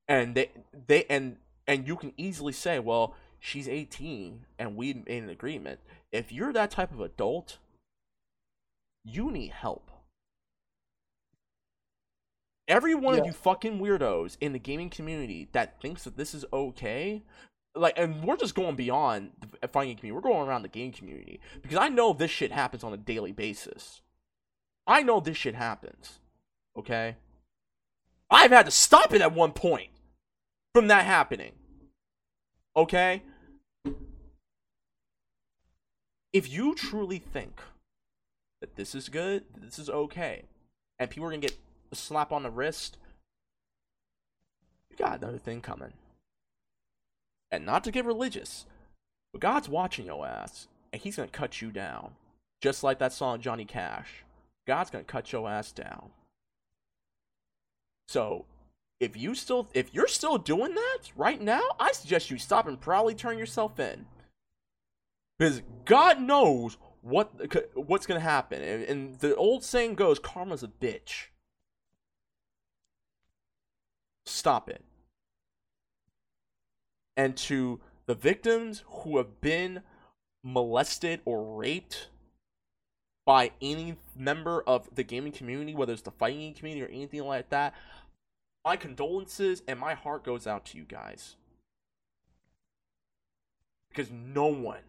and they they and and you can easily say, well, she's 18 and we made an agreement. If you're that type of adult, you need help. Every one of you fucking weirdos in the gaming community that thinks that this is okay, like, and we're just going beyond the uh, fighting community. We're going around the game community because I know this shit happens on a daily basis. I know this shit happens. Okay, I've had to stop it at one point from that happening. Okay? If you truly think that this is good, this is okay, and people are gonna get a slap on the wrist, you got another thing coming. And not to get religious, but God's watching your ass, and He's gonna cut you down. Just like that song Johnny Cash. God's gonna cut your ass down. So if you still if you're still doing that right now, I suggest you stop and probably turn yourself in. Because God knows what what's gonna happen, and, and the old saying goes, "Karma's a bitch." Stop it. And to the victims who have been molested or raped by any member of the gaming community, whether it's the fighting community or anything like that, my condolences and my heart goes out to you guys. Because no one,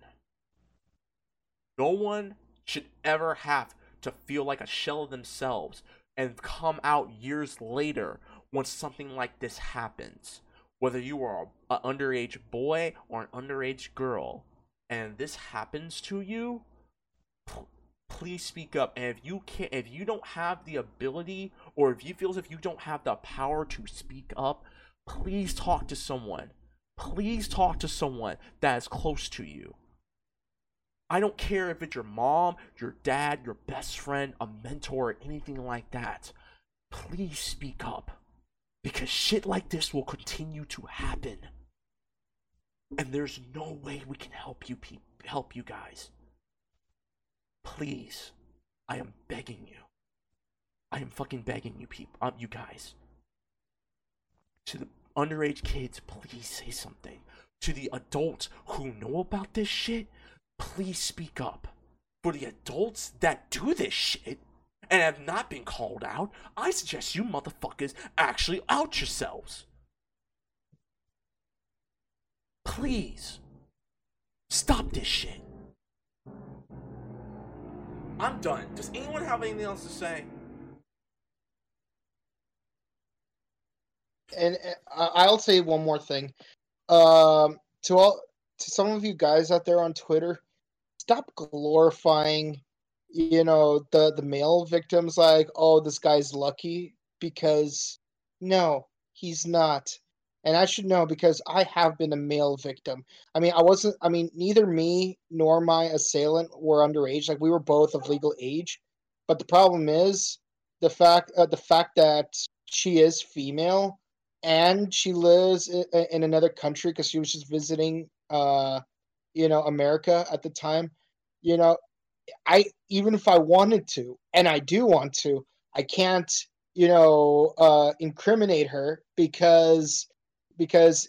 no one should ever have to feel like a shell of themselves and come out years later when something like this happens. Whether you are an underage boy or an underage girl, and this happens to you, please speak up. And if you can't, if you don't have the ability, or if you feel as if you don't have the power to speak up, please talk to someone. Please talk to someone that is close to you. I don't care if it's your mom, your dad, your best friend, a mentor, or anything like that. Please speak up. Because shit like this will continue to happen. And there's no way we can help you pe- help you guys. Please, I am begging you. I am fucking begging you people, um, you guys. To the underage kids, please say something. To the adults who know about this shit, please speak up. For the adults that do this shit and have not been called out, I suggest you motherfuckers actually out yourselves. Please. Stop this shit. I'm done. Does anyone have anything else to say? and uh, I'll say one more thing. Um, to all to some of you guys out there on Twitter, stop glorifying, you know, the the male victims like, oh, this guy's lucky because no, he's not. And I should know because I have been a male victim. I mean, I wasn't. I mean, neither me nor my assailant were underage. Like we were both of legal age. But the problem is the fact uh, the fact that she is female and she lives in, in another country because she was just visiting uh you know america at the time you know i even if i wanted to and i do want to i can't you know uh incriminate her because because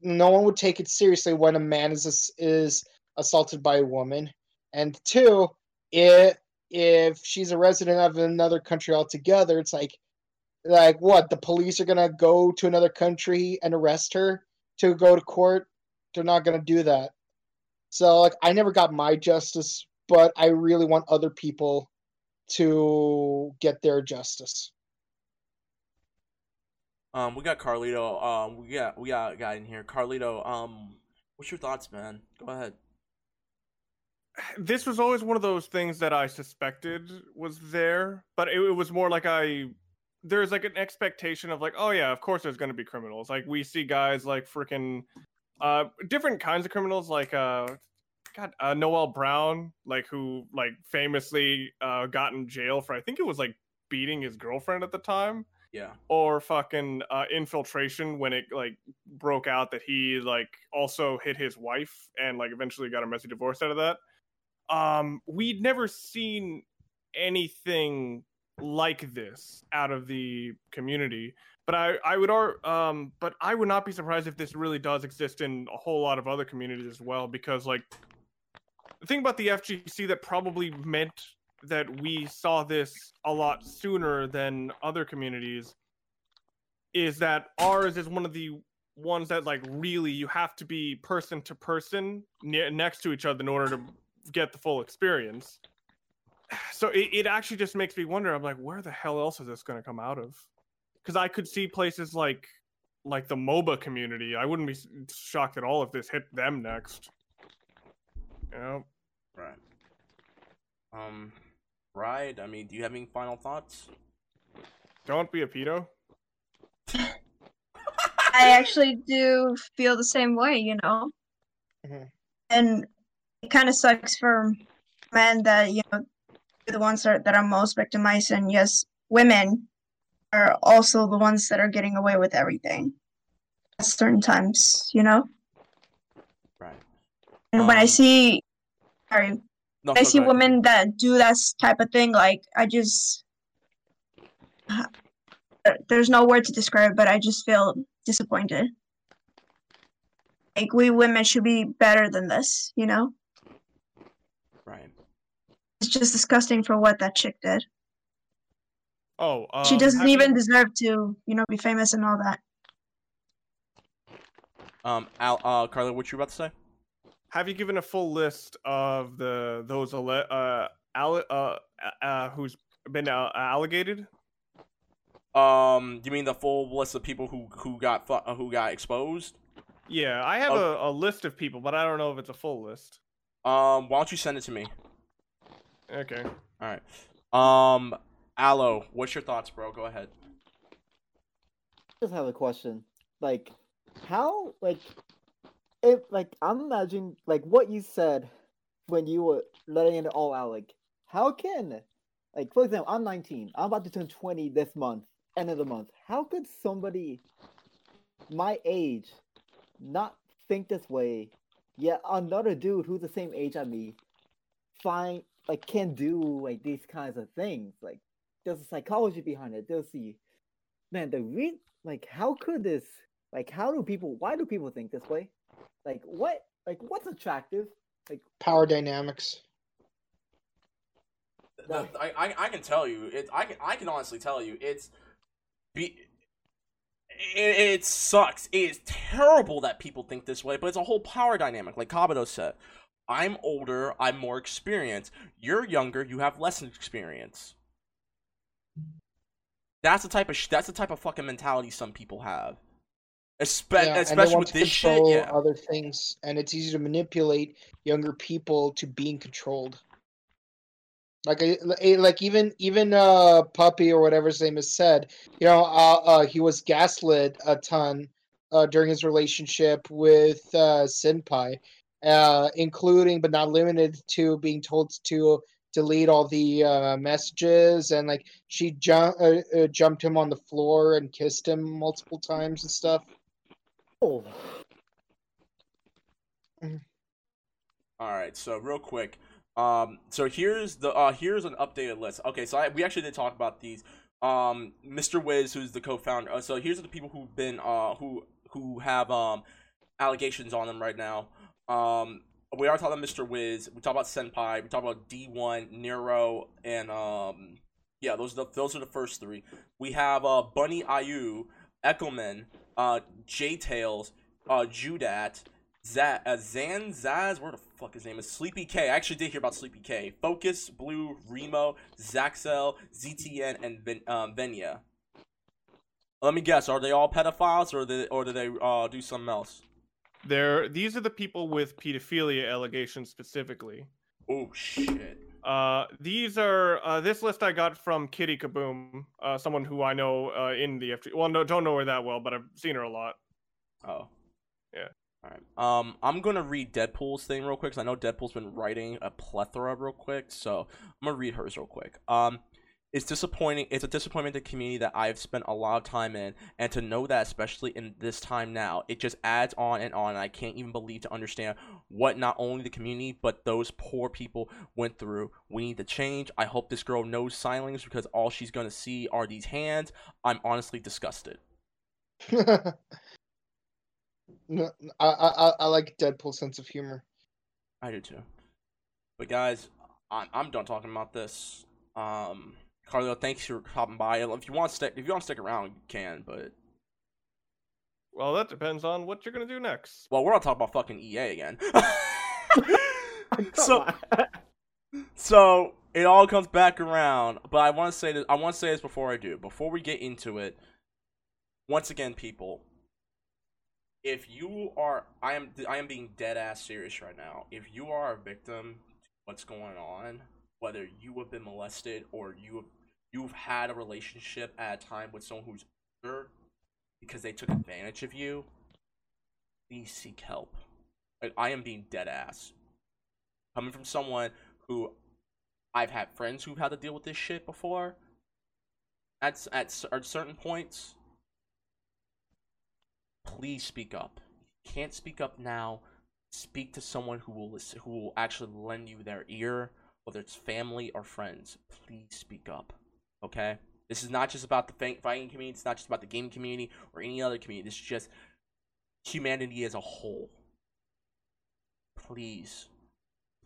no one would take it seriously when a man is is assaulted by a woman. And two if if she's a resident of another country altogether it's like like what the police are gonna go to another country and arrest her to go to court? They're not gonna do that. So like i never got my justice but i really want other people to get their justice Um, we got Carlito. Um, we got we got a guy in here. Carlito. Um, what's your thoughts, man? Go ahead. this was always one of those things that I suspected was there, but it, it was more like I there's like an expectation of like, oh yeah, of course there's going to be criminals. Like we see guys like freaking uh different kinds of criminals like uh God, uh, Noel Brown, like who like famously uh got in jail for I think it was like beating his girlfriend at the time Yeah. or fucking uh, infiltration when it like broke out that he like also hit his wife and like eventually got a messy divorce out of that um we'd never seen anything like this out of the community but i i would ar- um but i would not be surprised if this really does exist in a whole lot of other communities as well because like the thing about the fgc that probably meant that we saw this a lot sooner than other communities is that ours is one of the ones that like really you have to be person to person ne- next to each other in order to get the full experience. So it, it actually just makes me wonder i'm like where the hell else is this going to come out of? Because i could see places like like the moba community. I wouldn't be shocked at all if this hit them next. You know? Right. Um, right. I mean, do you have any final thoughts? don't be a pedo I actually do feel the same way, you know. Mhm. And it kind of sucks for men that you know they're the ones that are, that are most victimized, and yes, women are also the ones that are getting away with everything at certain times, you know. Right. And when I Um, see, sorry, No, I so see ahead, women that do that type of thing, like I just there's no word to describe, it, but I just feel disappointed. Like we women should be better than this, you know? Right. It's just disgusting for what that chick did. oh um, she doesn't have you- even deserve to, you know, be famous and all that. Um, Al, uh, Carla, what you about to say? Have you given a full list of the those alle- uh, alle- uh, uh, who's been uh, allegated? Um, you mean the full list of people who who got fu- uh, who got exposed? Yeah, I have Oh. a, a list of people, but I don't know if it's a full list. Um, why don't you send it to me? Okay. All right. Um, Aloe, what's your thoughts, bro? Go ahead. I just have a question. Like, how, like, if, like, I'm imagining, like, what you said when you were letting it all out. Like, how can, like, for example, I'm 19. I'm about to turn 20 this month, end of the month. How could somebody my age not think this way? Yet another dude who's the same age as me find like can do like these kinds of things. Like, there's a psychology behind it. There's the man. The re like, how could this? Like, how do people? Why do people think this way? Like, what? Like, what's attractive? Like, Power dynamics. The- I, I I can tell you it. I can I can honestly tell you it's be. It, it sucks. It is terrible that people think this way, but it's a whole power dynamic. Like Kabuto said, I'm older. I'm more experienced. You're younger. You have less experience. That's the type of sh- that's the type of fucking mentality some people have. Espe- Yeah, especially with this shit, yeah. other things, and it's easy to manipulate younger people to being controlled. Like, I- like even even uh Puppeh or whatever his name is said, you know, uh, uh he was gaslit a ton uh during his relationship with uh Senpai, uh including but not limited to being told to delete all the uh messages and like she jump uh, uh, jumped him on the floor and kissed him multiple times and stuff. Oh, All right, so real quick, um, so here's the uh, here's an updated list. Okay, so I, we actually did talk about these. Um, Mr. Wiz, who's the co-founder. Uh, so here's the people who've been uh who who have um allegations on them right now. Um, we are talking about Mr. Wiz. We talk about Senpai. We talk about D1, Nairo, and um, yeah, those are the those are the first three. We have uh Bunny Ayu, Eckelman, uh J Tails, uh Judat, Zaz, uh, Zan Zaz, where the fuck his name is? Sleepy K. I actually did hear about Sleepy K. Focus, Blue, Remo, Zaxel, ZTN, and Ven- um, Venya. Let me guess. Are they all pedophiles, or they, or do they uh, do something else? There, these are the people with pedophilia allegations specifically. Oh shit. Uh, these are uh, this list I got from Kitty Kaboom, uh, someone who I know uh, in the FT. Well, no, don't know her that well, but I've seen her a lot. Oh. Yeah. All right. Um, I'm gonna read Deadpool's thing real quick because I know Deadpool's been writing a plethora real quick, so I'm gonna read hers real quick. Um, it's disappointing. It's a disappointment to the community that I've spent a lot of time in, and to know that, especially in this time now, it just adds on and on. And I can't even believe to understand what not only the community but those poor people went through. We need to change. I hope this girl knows sign language because all she's gonna see are these hands. I'm honestly disgusted. No, I, I I like Deadpool's sense of humor. I do too. But guys, I'm I'm done talking about this. Um, Carlo, thanks for hopping by. If you want to stick, if you want to stick around, you can. But Well, that depends on what you're gonna do next. well, we're not talking about fucking EA again. so on. so it all comes back around. But I want to say this. I want to say this before I do. Before we get into it, once again, people, if you are, I am, I am being dead ass serious right now. If you are a victim to what's going on, whether you have been molested or you have, you've had a relationship at a time with someone who's older because they took advantage of you, please seek help. Like, I am being dead ass. Coming from someone who I've had friends who've had to deal with this shit before. At at, at certain points, please speak up. If you can't speak up now. Speak to someone who will listen, who will actually lend you their ear, whether it's family or friends. Please speak up. Okay. This is not just about the fighting community. It's not just about the gaming community or any other community. This is just humanity as a whole. Please,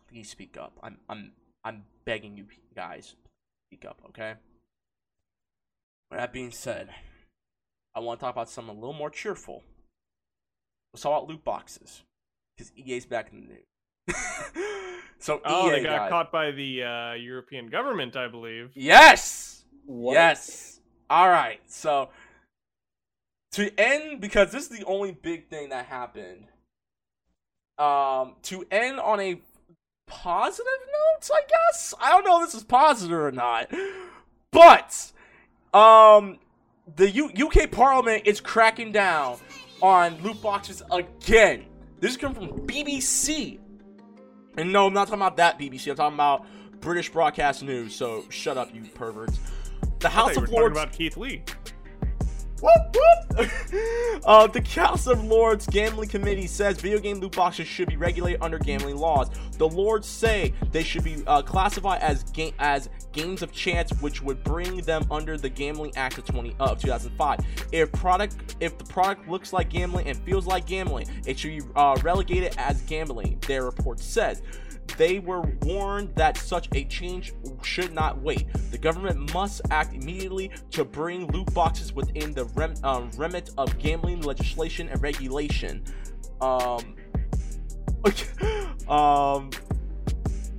please speak up. I'm I'm I'm begging you guys, speak up, okay? With that being said, I want to talk about something a little more cheerful. Let's talk about loot boxes, because EA's back in the news. so Oh, EA they got guys- caught by the uh, European government, I believe. Yes. What? Yes. All right. So to end because this is the only big thing that happened. Um to end on a positive note, I guess. I don't know if this is positive or not. But um the U- UK Parliament is cracking down on loot boxes again. This is coming from BBC. And no, I'm not talking about that BBC. I'm talking about British broadcast news. So shut up, you perverts. The House of Lords. about Keith Lee. Whoop, whoop. uh, the House of Lords Gambling Committee says video game loot boxes should be regulated under gambling laws. The Lords say they should be uh, classified as game as games of chance, which would bring them under the Gambling Act of 20 uh, of 2005. If product if the product looks like gambling and feels like gambling, it should be uh, relegated as gambling. Their report says. They were warned that such a change should not wait. The government must act immediately to bring loot boxes within the rem- um, remit of gambling legislation and regulation. Um, um,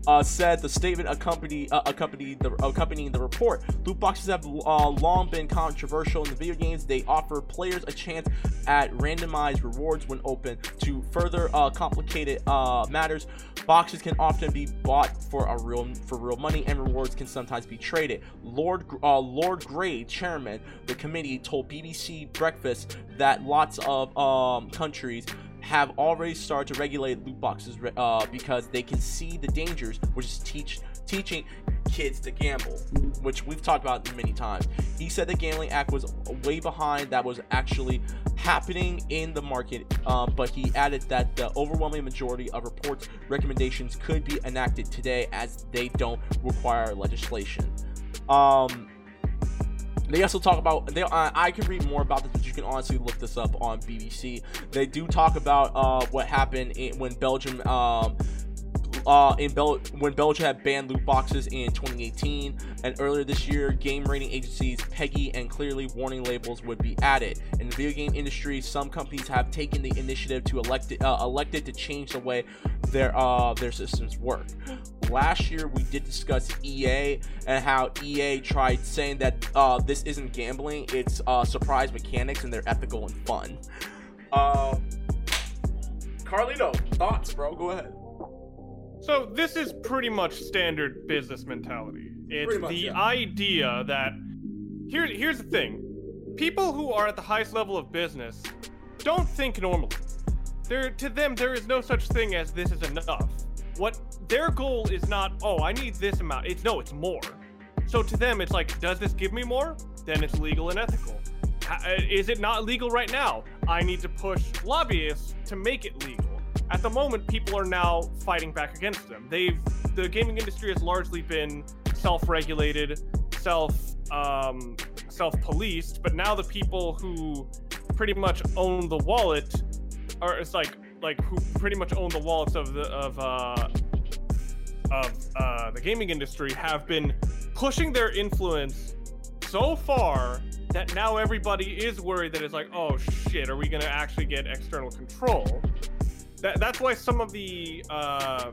uh, said the statement accompany, uh, accompanied the, accompanying the report. Loot boxes have uh, long been controversial in the video games. They offer players a chance at randomized rewards when open. To further uh, complicated uh, matters, boxes can often be bought for a real for real money, and rewards can sometimes be traded. Lord uh, Lord Grade, chairman the committee, told BBC Breakfast that lots of um, countries have already started to regulate loot boxes uh, because they can see the dangers, which is teach teaching kids to gamble, which we've talked about many times. He said the Gambling Act was way behind that was actually happening in the market, um, but he added that the overwhelming majority of reports recommendations could be enacted today as they don't require legislation. Um, they also talk about they. Uh, I can read more about this, but you can honestly look this up on BBC. They do talk about uh, what happened in, when Belgium. Um, uh, in Bel- when Belgium had banned loot boxes in 2018, and earlier this year, game rating agencies PEGI and Clearly warning labels would be added. In the video game industry, some companies have taken the initiative to elect uh, elected to change the way their uh, their systems work. Last year, we did discuss EA and how EA tried saying that uh, this isn't gambling; it's uh, surprise mechanics and they're ethical and fun. Uh, Carlito, thoughts, bro? Go ahead. So this is pretty much standard business mentality. It's much, the yeah. idea that here here's the thing. People who are at the highest level of business don't think normally. There to them there is no such thing as this is enough. What their goal is not, oh, I need this amount. It's no, it's more. So to them it's like, does this give me more? Then it's legal and ethical. Uh, Is it not legal right now? I need to push lobbyists to make it legal at the moment people are now fighting back against them they've the gaming industry has largely been self-regulated self um, self-policed but now the people who pretty much own the wallet are it's like like who pretty much own the wallets of the of uh of uh, the gaming industry have been pushing their influence so far that now everybody is worried that it's like, oh shit, are we gonna actually get external control? That, that's why some of the uh,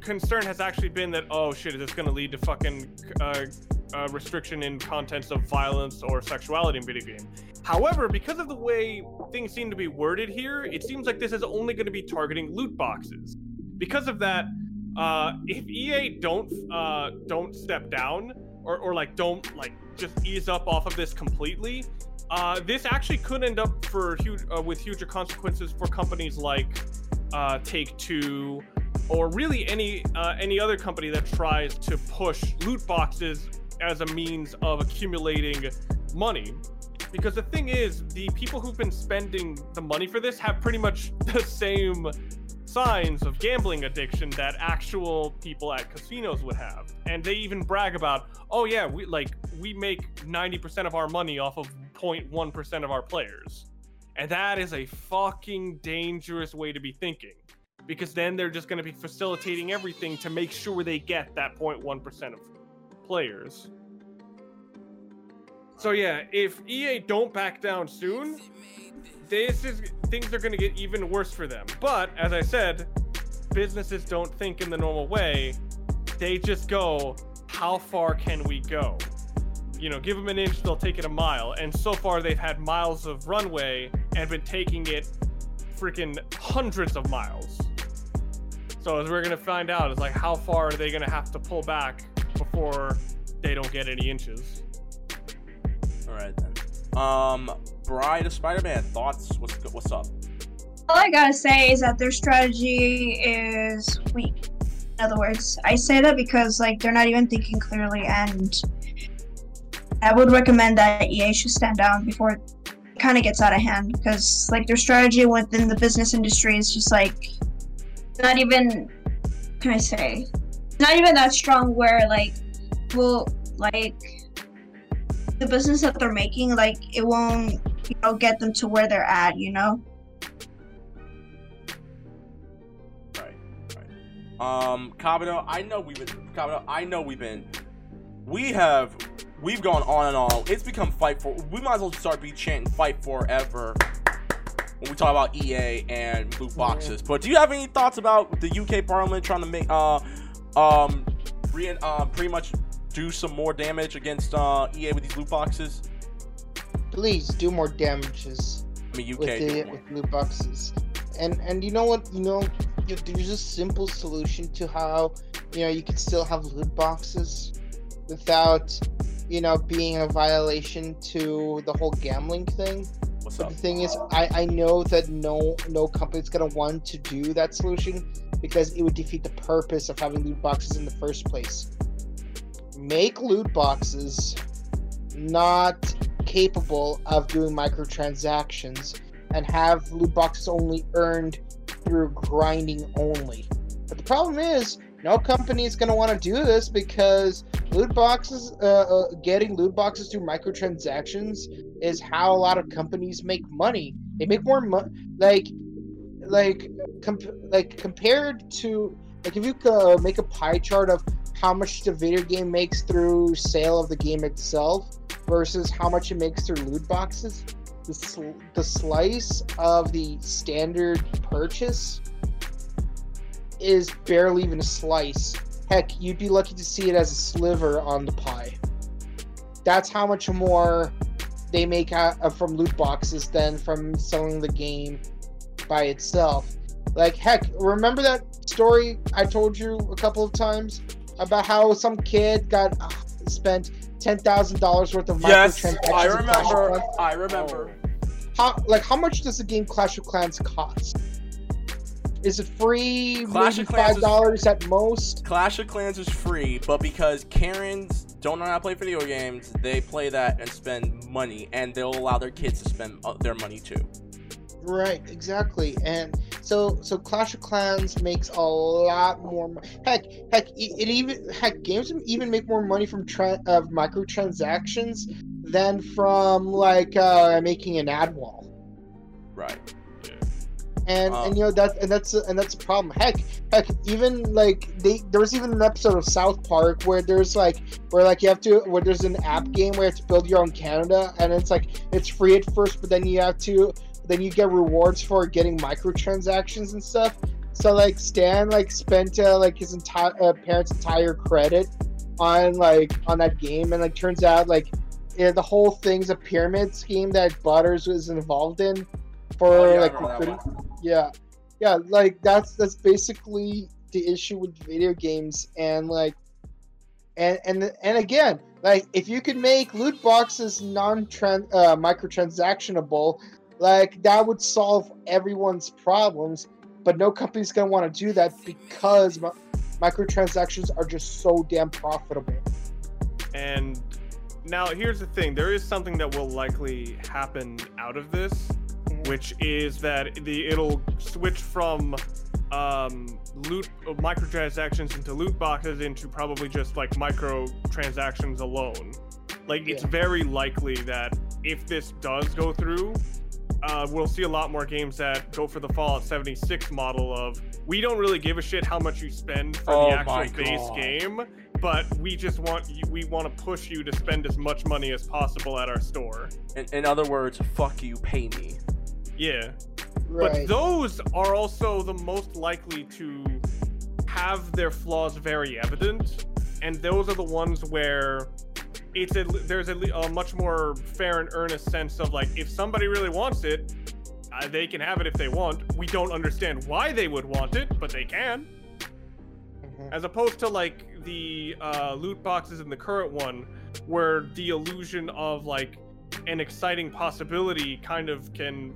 concern has actually been that, oh shit, is this gonna lead to fucking uh, uh, restriction in contents of violence or sexuality in video game? However, because of the way things seem to be worded here, it seems like this is only going to be targeting loot boxes. Because of that, uh, if EA don't uh, don't step down or, or like don't like just ease up off of this completely, uh, this actually could end up for huge uh, with huger consequences for companies like uh, Take Two or really any uh, any other company that tries to push loot boxes as a means of accumulating money. Because the thing is, the people who've been spending the money for this have pretty much the same signs of gambling addiction that actual people at casinos would have. And they even brag about, oh yeah, we like we make 90% of our money off of 0.1% of our players. And that is a fucking dangerous way to be thinking. Because then they're just going to be facilitating everything to make sure they get that 0.1% of players. So yeah, if EA don't back down soon, this is things are going to get even worse for them. But as I said, businesses don't think in the normal way. They just go, how far can we go? You know, give them an inch, they'll take it a mile. And so far, they've had miles of runway and been taking it freaking hundreds of miles. So as we're gonna find out, is like how far are they gonna have to pull back before they don't get any inches? All right then. Um, Bride of Spider-Man thoughts? What's what's up? All I gotta say is that their strategy is weak. In other words, I say that because like they're not even thinking clearly, and I would recommend that EA should stand down before it kind of gets out of hand. Because like their strategy within the business industry is just like not even. Can I say? Not even that strong. Where like will like the business that they're making, like it won't you know get them to where they're at. You know. Right, right. Um, Kabuto, I know we've been Kabuto, I know we've been we have we've gone on and on. It's become fight for we might as well start be chanting fight forever when we talk about EA and loot boxes. But do you have any thoughts about the UK Parliament trying to make uh um re- uh, pretty much do some more damage against uh EA with these loot boxes? Please do more damages I mean UK. with the with loot boxes. And and you know what? You know, there's a simple solution to how you know you can still have loot boxes without you know being a violation to the whole gambling thing. What's But up? the thing is, I, I know that no no company's gonna want to do that solution because it would defeat the purpose of having loot boxes in the first place. Make loot boxes not capable of doing microtransactions and have loot boxes only earned through grinding only. But the problem is, no company is going to want to do this because loot boxes, uh, uh, getting loot boxes through microtransactions is how a lot of companies make money. They make more money, like, like, comp- like compared to, like, if you uh, make a pie chart of how much the video game makes through sale of the game itself versus how much it makes through loot boxes, the, sl- the slice of the standard purchase is barely even a slice. Heck, you'd be lucky to see it as a sliver on the pie. That's how much more they make out, from loot boxes than from selling the game by itself. Like, heck, remember that story I told you a couple of times about how some kid got uh, spent ten thousand dollars worth of Yes, microtransactions? I in Clash of remember. I remember. How like how much does the game Clash of Clans cost? Is it free? Clash of Clans five dollars at most. Clash of Clans is free, but because Karens don't know how to play video games, they play that and spend money, and they'll allow their kids to spend uh, their money too. Right, exactly. And so so Clash of Clans makes a lot more. mo- Heck, heck, it, it even heck games even make more money from tra- of microtransactions than from like uh, making an ad wall. Right. And and you know that and that's and that's a problem. Heck heck even like they there was even an episode of south park where there's like where like you have to where there's an app game where you have to build your own canada and it's like it's free at first but then you have to then you get rewards for getting microtransactions and stuff. So like stan like spent uh, like his entire uh, parents entire credit on like on that game and like turns out like yeah, the whole thing's a pyramid scheme that butters was involved in for Oh, yeah, like recruiting? yeah. Yeah like that's that's basically the issue with video games and like and and and again like if you could make loot boxes non uh, microtransactionable like that would solve everyone's problems but no company's gonna want to do that because mi- microtransactions are just so damn profitable. And now here's the thing: there is something that will likely happen out of this, which is that the it'll switch from um, loot uh, microtransactions into loot boxes into probably just like microtransactions alone. Like it's Yeah. very likely that if this does go through, uh, we'll see a lot more games that go for the Fallout 76 model of we don't really give a shit how much you spend for Oh the actual base game, but we just want you, we want to push you to spend as much money as possible at our store. In, in other words, fuck you, pay me. Yeah. right But those are also the most likely to have their flaws very evident, and those are the ones where it's a there's a, a much more fair and earnest sense of like if somebody really wants it, uh, they can have it if they want. We don't understand why they would want it, but they can. Mhm. As opposed to like the uh, loot boxes in the current one, where the illusion of like an exciting possibility kind of can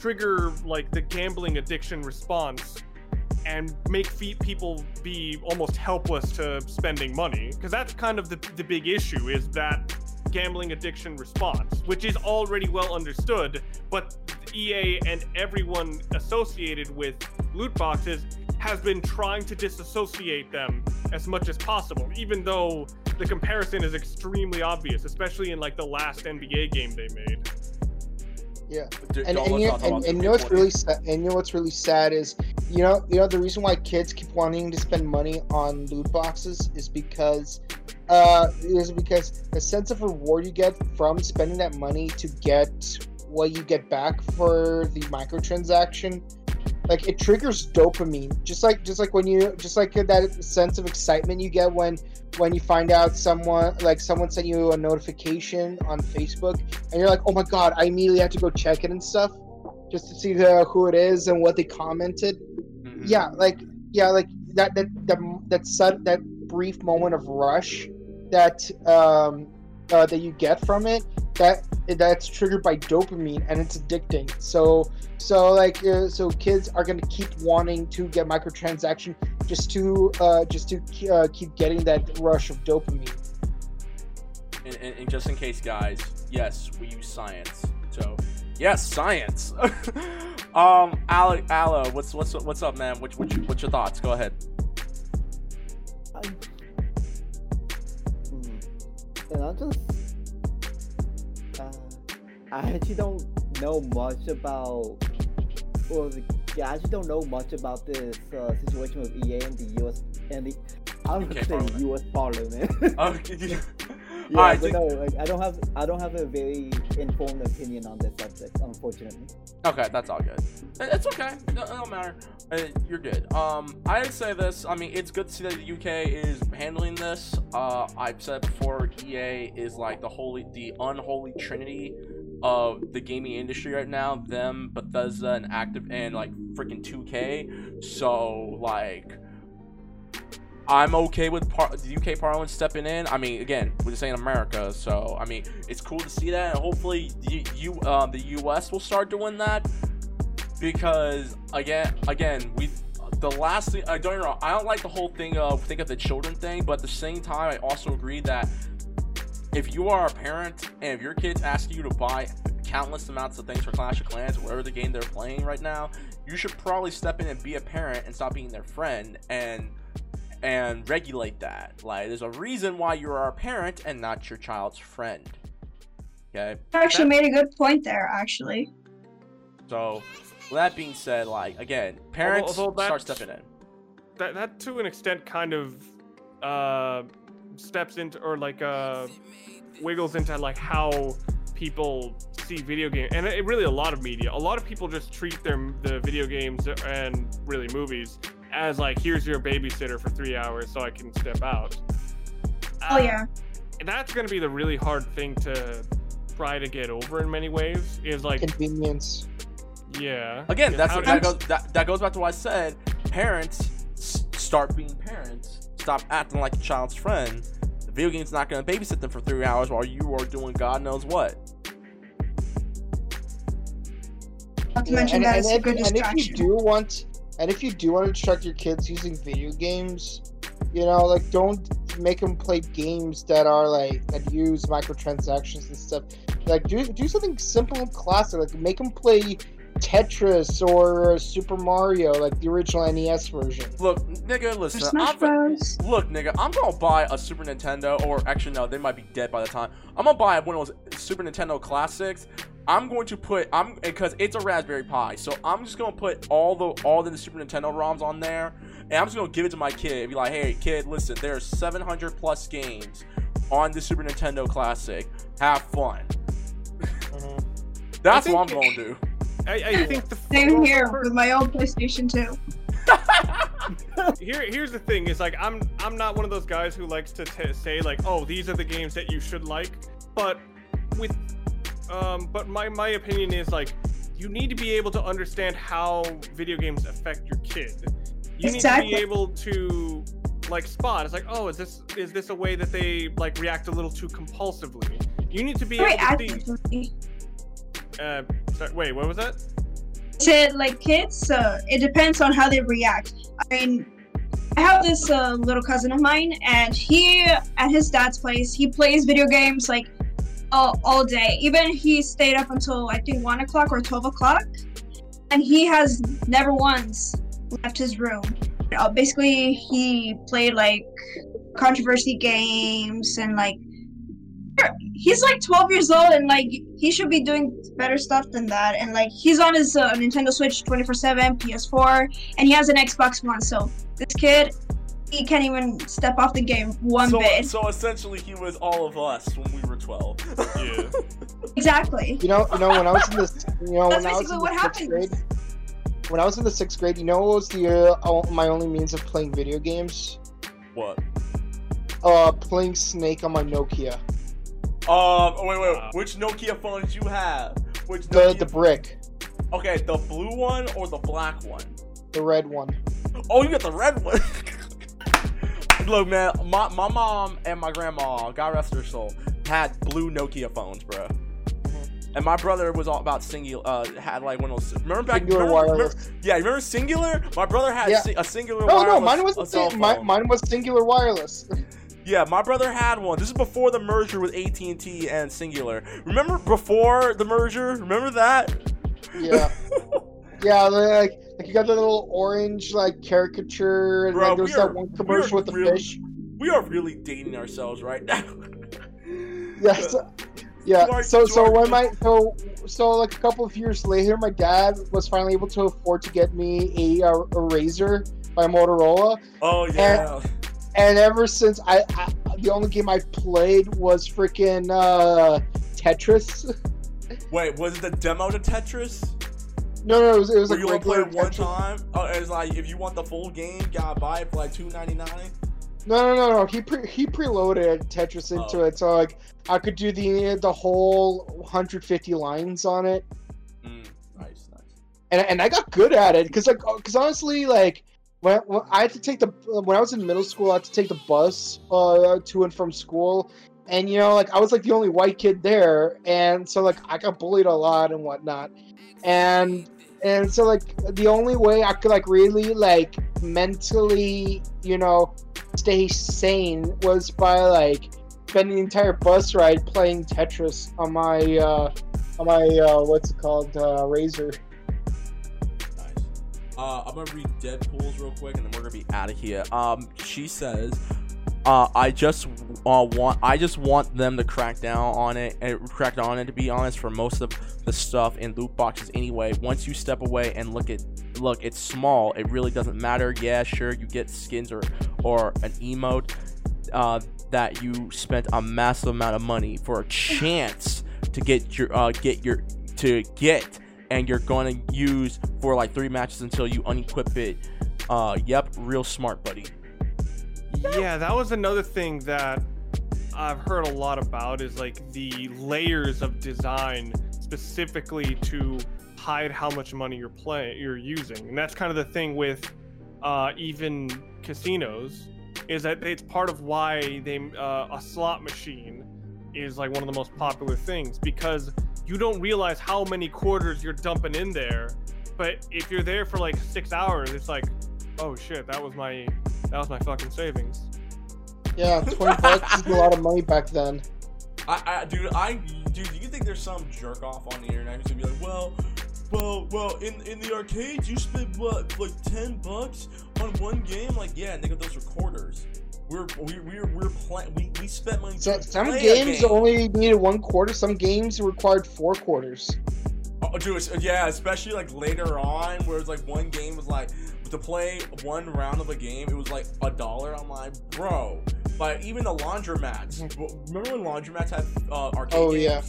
trigger like the gambling addiction response and make people be almost helpless to spending money because that's kind of the, the big issue is that gambling addiction response which is already well understood but ea and everyone associated with loot boxes has been trying to disassociate them as much as possible even though the comparison is extremely obvious especially in like the last nba game they made Yeah. And, and, you, and, and you know what's really sad and you know what's really sad is you know you know the reason why kids keep wanting to spend money on loot boxes is because uh is because the sense of reward you get from spending that money to get what you get back for the microtransaction like it triggers dopamine just like just like when you just like that sense of excitement you get when when you find out someone like someone sent you a notification on facebook and you're like oh my god i immediately have to go check it and stuff just to see the, who it is and what they commented Mhm. yeah like yeah like that that that that sud- that brief moment of rush that um uh, that you get from it that that's triggered by dopamine and it's addicting so so like uh, so kids are going to keep wanting to get microtransaction just to uh just to uh, keep getting that rush of dopamine and, and, and just in case, guys, yes, we use science. So, yes, science. um, Alo, Aloe, what's what's what's up, man? What, what, what's your thoughts? Go ahead. I, hmm. And I just, uh, I actually don't know much about, Well, the, yeah, I actually don't know much about this uh, situation with EA and the US and the, I don't UK say Parliament. US Parliament. Okay. Yeah, Alright, but so- no, like, I don't have I don't have a very informed opinion on this subject, unfortunately. Okay, that's all good. It's okay. It don't matter. Uh, You're good. Um, I'd say this. I mean, it's good to see that the UK is handling this. Uh, I've said before, EA is like the holy, the unholy trinity of the gaming industry right now. Them, Bethesda, and Active, and like freaking 2K. So like. I'm okay with par- the UK Parliament stepping in. I mean, again, we're just saying America, so I mean, it's cool to see that, and hopefully, the you uh, the US will start doing that because again, again, we the last thing I don't wrong, I don't like the whole thing of think of the children thing, but at the same time, I also agree that if you are a parent and if your kids ask you to buy countless amounts of things for Clash of Clans, whatever the game they're playing right now, you should probably step in and be a parent and stop being their friend and and regulate that. Like, there's a reason why you are our parent and not your child's friend. Okay. You actually made a good point there, actually. So, with that being said, like again, parents although start stepping in. that that to an extent kind of uh steps into or like uh wiggles into like how people see video game and it really a lot of media a lot of people just treat their the video games and really movies as like here's your babysitter for three hours so i can step out Oh Uh, yeah. and that's going to be the really hard thing to try to get over in many ways is like convenience yeah Again, Yeah, that's what, that goes. That, that goes back to what I said. Parents s- start being parents. Stop acting like a child's friend. The video game's not going to babysit them for three hours while you are doing God knows what. Not to Yeah, mention and, that and it's a if, good and if you do want and if you do want to instruct your kids using video games you know like don't make them play games that are like that use microtransactions and stuff like do, do something simple and classic like make them play tetris or uh, super mario like the original nes version Look, nigga, listen. I'm, look, nigga, I'm gonna buy a Super Nintendo, or actually, no, they might be dead by the time. I'm gonna buy one of those Super Nintendo classics. I'm going to put I'm eh, because it's a Raspberry Pi, so I'm just gonna put all the all the Super Nintendo ROMs on there, and I'm just gonna give it to my kid and be like, hey, kid, listen, there's 700 plus games on the Super Nintendo Classic. Have fun. Mm-hmm. That's I what I'm gonna do. i, I think the Same well, here for- with my old PlayStation 2. here here's the thing is like i'm i'm not one of those guys who likes to t- say like oh these are the games that you should like but with um but my my opinion is like you need to be able to understand how video games affect your kid. You need to be able to like spot. It's like oh is this is this a way that they like react a little too compulsively? You need to be Very able to see uh sorry, wait what was that? Said like kids, uh, it depends on how they react. I mean, I have this uh, little cousin of mine, and he at his dad's place, he plays video games like all, all day. Even he stayed up until I think one o'clock or twelve o'clock, and he has never once left his room. Uh, basically, he played like controversy games and like he's like 12 years old and like he should be doing better stuff than that and like he's on his uh, nintendo switch 24-7 ps4 and he has an xbox one so this kid he can't even step off the game one so, bit so essentially, he was all of us when we were 12. Yeah. exactly You know, you know when I was in the, you know, That's when I was basically in the sixth grade. When I was in the sixth grade, you know what was the uh, my only means of playing video games? what? Uh, playing Snake on my Nokia, Um, oh, wait, wait. Wow. Which Nokia phone did you have? Which the Nokia? the brick, Okay, the blue one or the black one? the red one. Oh, you got the red one. Look, man, my, my mom and my grandma, God rest her soul, had blue Nokia phones, bro. And my brother was all about Cingular. Uh, had like one of those. Remember back? Cingular remember, wireless. remember- yeah, remember Cingular? My brother had Yeah. si- a Cingular. No, no, mine was a the cell same. Mine, phone. mine was Cingular wireless. Yeah, my brother had one. This is before the merger with AT and T and Cingular. Remember before the merger? Remember that? yeah, yeah, like like you got the little orange like caricature, and Bro, then there's we that are- one commercial with the really- fish. we are really dating ourselves right now. Yes. Yeah. George- So so George when my so so like a couple of years later, my dad was finally able to afford to get me a, a RAZR by Motorola, Oh yeah. and ever since I, I the only game I played was freaking uh, Tetris. Wait, was it the demo to Tetris? No, no, it was, it was like you only play it one time? Oh, it's like if you want the full game, gotta buy it for like two ninety nine. No, no, no, no. He pre- he preloaded Tetris into Oh. it, so like I could do the the whole 150 lines on it. Mm, nice, nice. and, and I got good at it because like because honestly like when, when I had to take the when I was in middle school I had to take the bus uh, to and from school and you know like I was like the only white kid there and so like I got bullied a lot and whatnot and and so like the only way I could like really like mentally you know stay sane was by like spending the entire bus ride playing Tetris on my uh on my uh what's it called uh RAZR Nice. Uh, I'm gonna read Deadpool's real quick, and then we're gonna be out of here. Um, she says, uh, "I just uh, want, I just want them to crack down on it and crack down on it. To be honest, for most of the stuff in loot boxes, anyway. Once you step away and look at, look, it's small. It really doesn't matter. Yeah, sure, you get skins or or an emote, uh, that you spent a massive amount of money for a chance to get your, uh, get your, to get." and you're going to use for like three matches until you unequip it. Uh, yep, real smart, buddy. Yeah, that was another thing that I've heard a lot about is like the layers of design specifically to hide how much money you're playing you're using. And that's kind of the thing with uh, even casinos is that it's part of why they uh, a slot machine is like one of the most popular things because you don't realize how many quarters you're dumping in there. But if you're there for like six hours, it's like, oh shit, that was my that was my fucking savings. Yeah, twenty bucks is a lot of money back then. I, I, dude, I, dude, do you think there's some jerk off on the internet who's gonna be like, well, well, well, in in the arcades you spent what, like ten bucks on one game? Like, yeah, nigga, those are quarters. We're we we're we're playing. We, we spent money. So, to some play a games game. only needed one quarter. Some games required four quarters. Oh, dude, yeah, especially like later on, where it's like one game was like to play one round of a game, it was like a dollar. I'm like, bro. But even the laundromats. Remember when laundromats had uh, arcade Oh, games? yeah.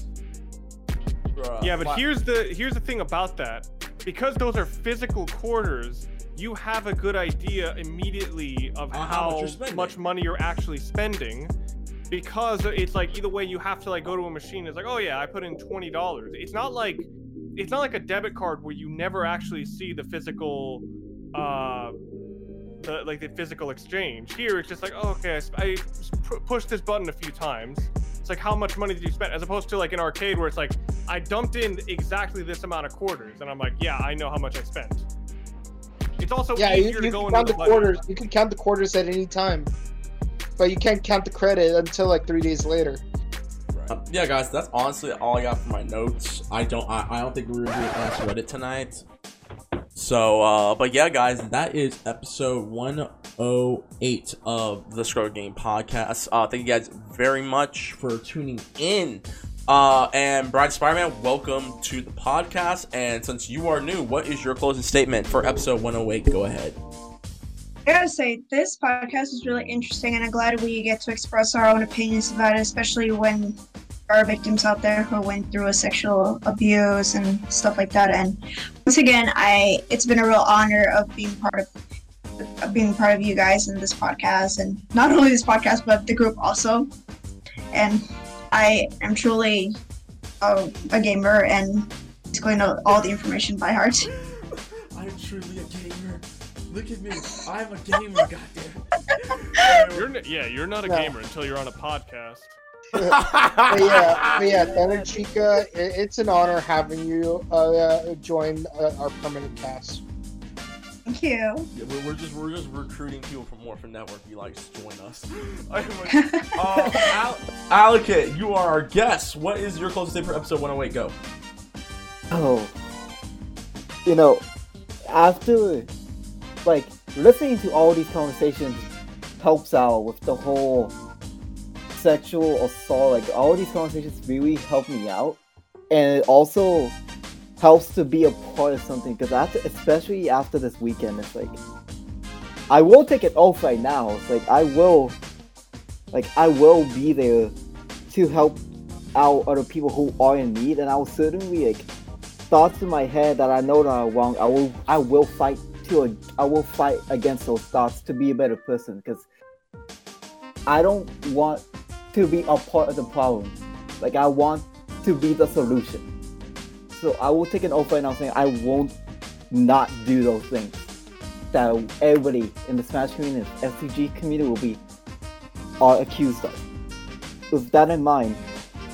Bruh, Yeah, but my- here's the here's the thing about that. Because those are physical quarters, you have a good idea immediately of Uh, how how, much much money you're actually spending. Because it's like either way you have to like go to a machine. It's like, oh yeah, I put in twenty dollars. It's not like it's not like a debit card where you never actually see the physical uh the like the physical exchange. Here it's just like, oh, okay, I, sp- I s- pu- pushed this button a few times. It's like how much money did you spend, as opposed to like an arcade where it's like I dumped in exactly this amount of quarters, and I'm like, yeah, I know how much I spent. It's also Yeah, you, easier you to go can count the the quarters. You can count the quarters at any time, but you can't count the credit until like three days later. Yeah, guys, that's honestly all I got for my notes. I don't, I, I don't think we're doing Ask Reddit tonight. So, uh, but yeah, guys, that is episode 108 of the Scrub Club Podcast. Uh, thank you guys very much for tuning in. Uh, and Bride of Spider-Man, welcome to the podcast. And since you are new, what is your closing statement for episode 108? Go ahead. I gotta say, this podcast is really interesting, and I'm glad we get to express our own opinions about it, especially when are victims out there who went through a sexual abuse and stuff like that. And once again, I it's been a real honor of being part of of being part of you guys in this podcast, and not only this podcast, but the group also. And I am truly a, a gamer, and it's going to all the information by heart. I'm truly a gamer. Look at me. I'm a gamer, goddamn. You're n- yeah, you're not a No. gamer until you're on a podcast. But yeah, but yeah, Thunder Chica, i- it's an honor having you uh, join uh, our permanent cast. Thank you. Yeah, we're, we're just we're just recruiting people from Morphin Network. You like to join us. I uh, Al- Alec, you are our guest. What is your closest date for episode 108? Go. Oh, you know, after like listening to all these conversations helps out with the whole sexual assault. Like all these conversations really help me out, and it also helps to be a part of something. Because after, especially after this weekend, it's like I will take it off right now. It's like I will, like I will be there to help out other people who are in need, and I will certainly like thoughts in my head that I know that are wrong. I will I will fight to I will fight against those thoughts to be a better person because I don't want to be a part of the problem. Like I want to be the solution. So I will take an oath right now saying I won't not do those things that everybody in the Smash community and FGC community will be are accused of. With that in mind,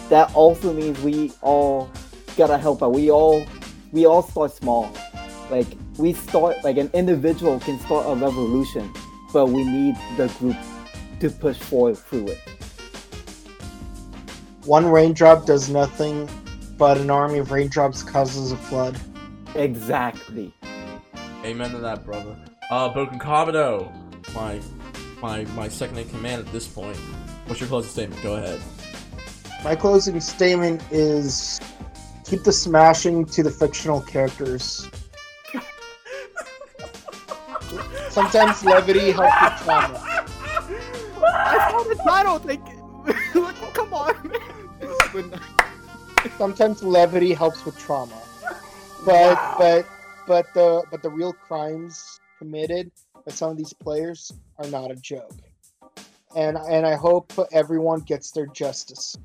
that also means we all gotta help out. We all we all start small. Like we start like an individual can start a revolution, but we need the group to push forward through it. One raindrop does nothing, but an army of raindrops causes a flood. Exactly. Amen to that, brother. Uh, Broken Kabuto, my my my second in command at this point. What's your closing statement? Go ahead. My closing statement is keep the smashing to the fictional characters. Sometimes levity helps with trauma. I saw the title. Like, like come on. Sometimes levity helps with trauma. But but but the but the real crimes committed by some of these players are not a joke. And and I hope everyone gets their justice.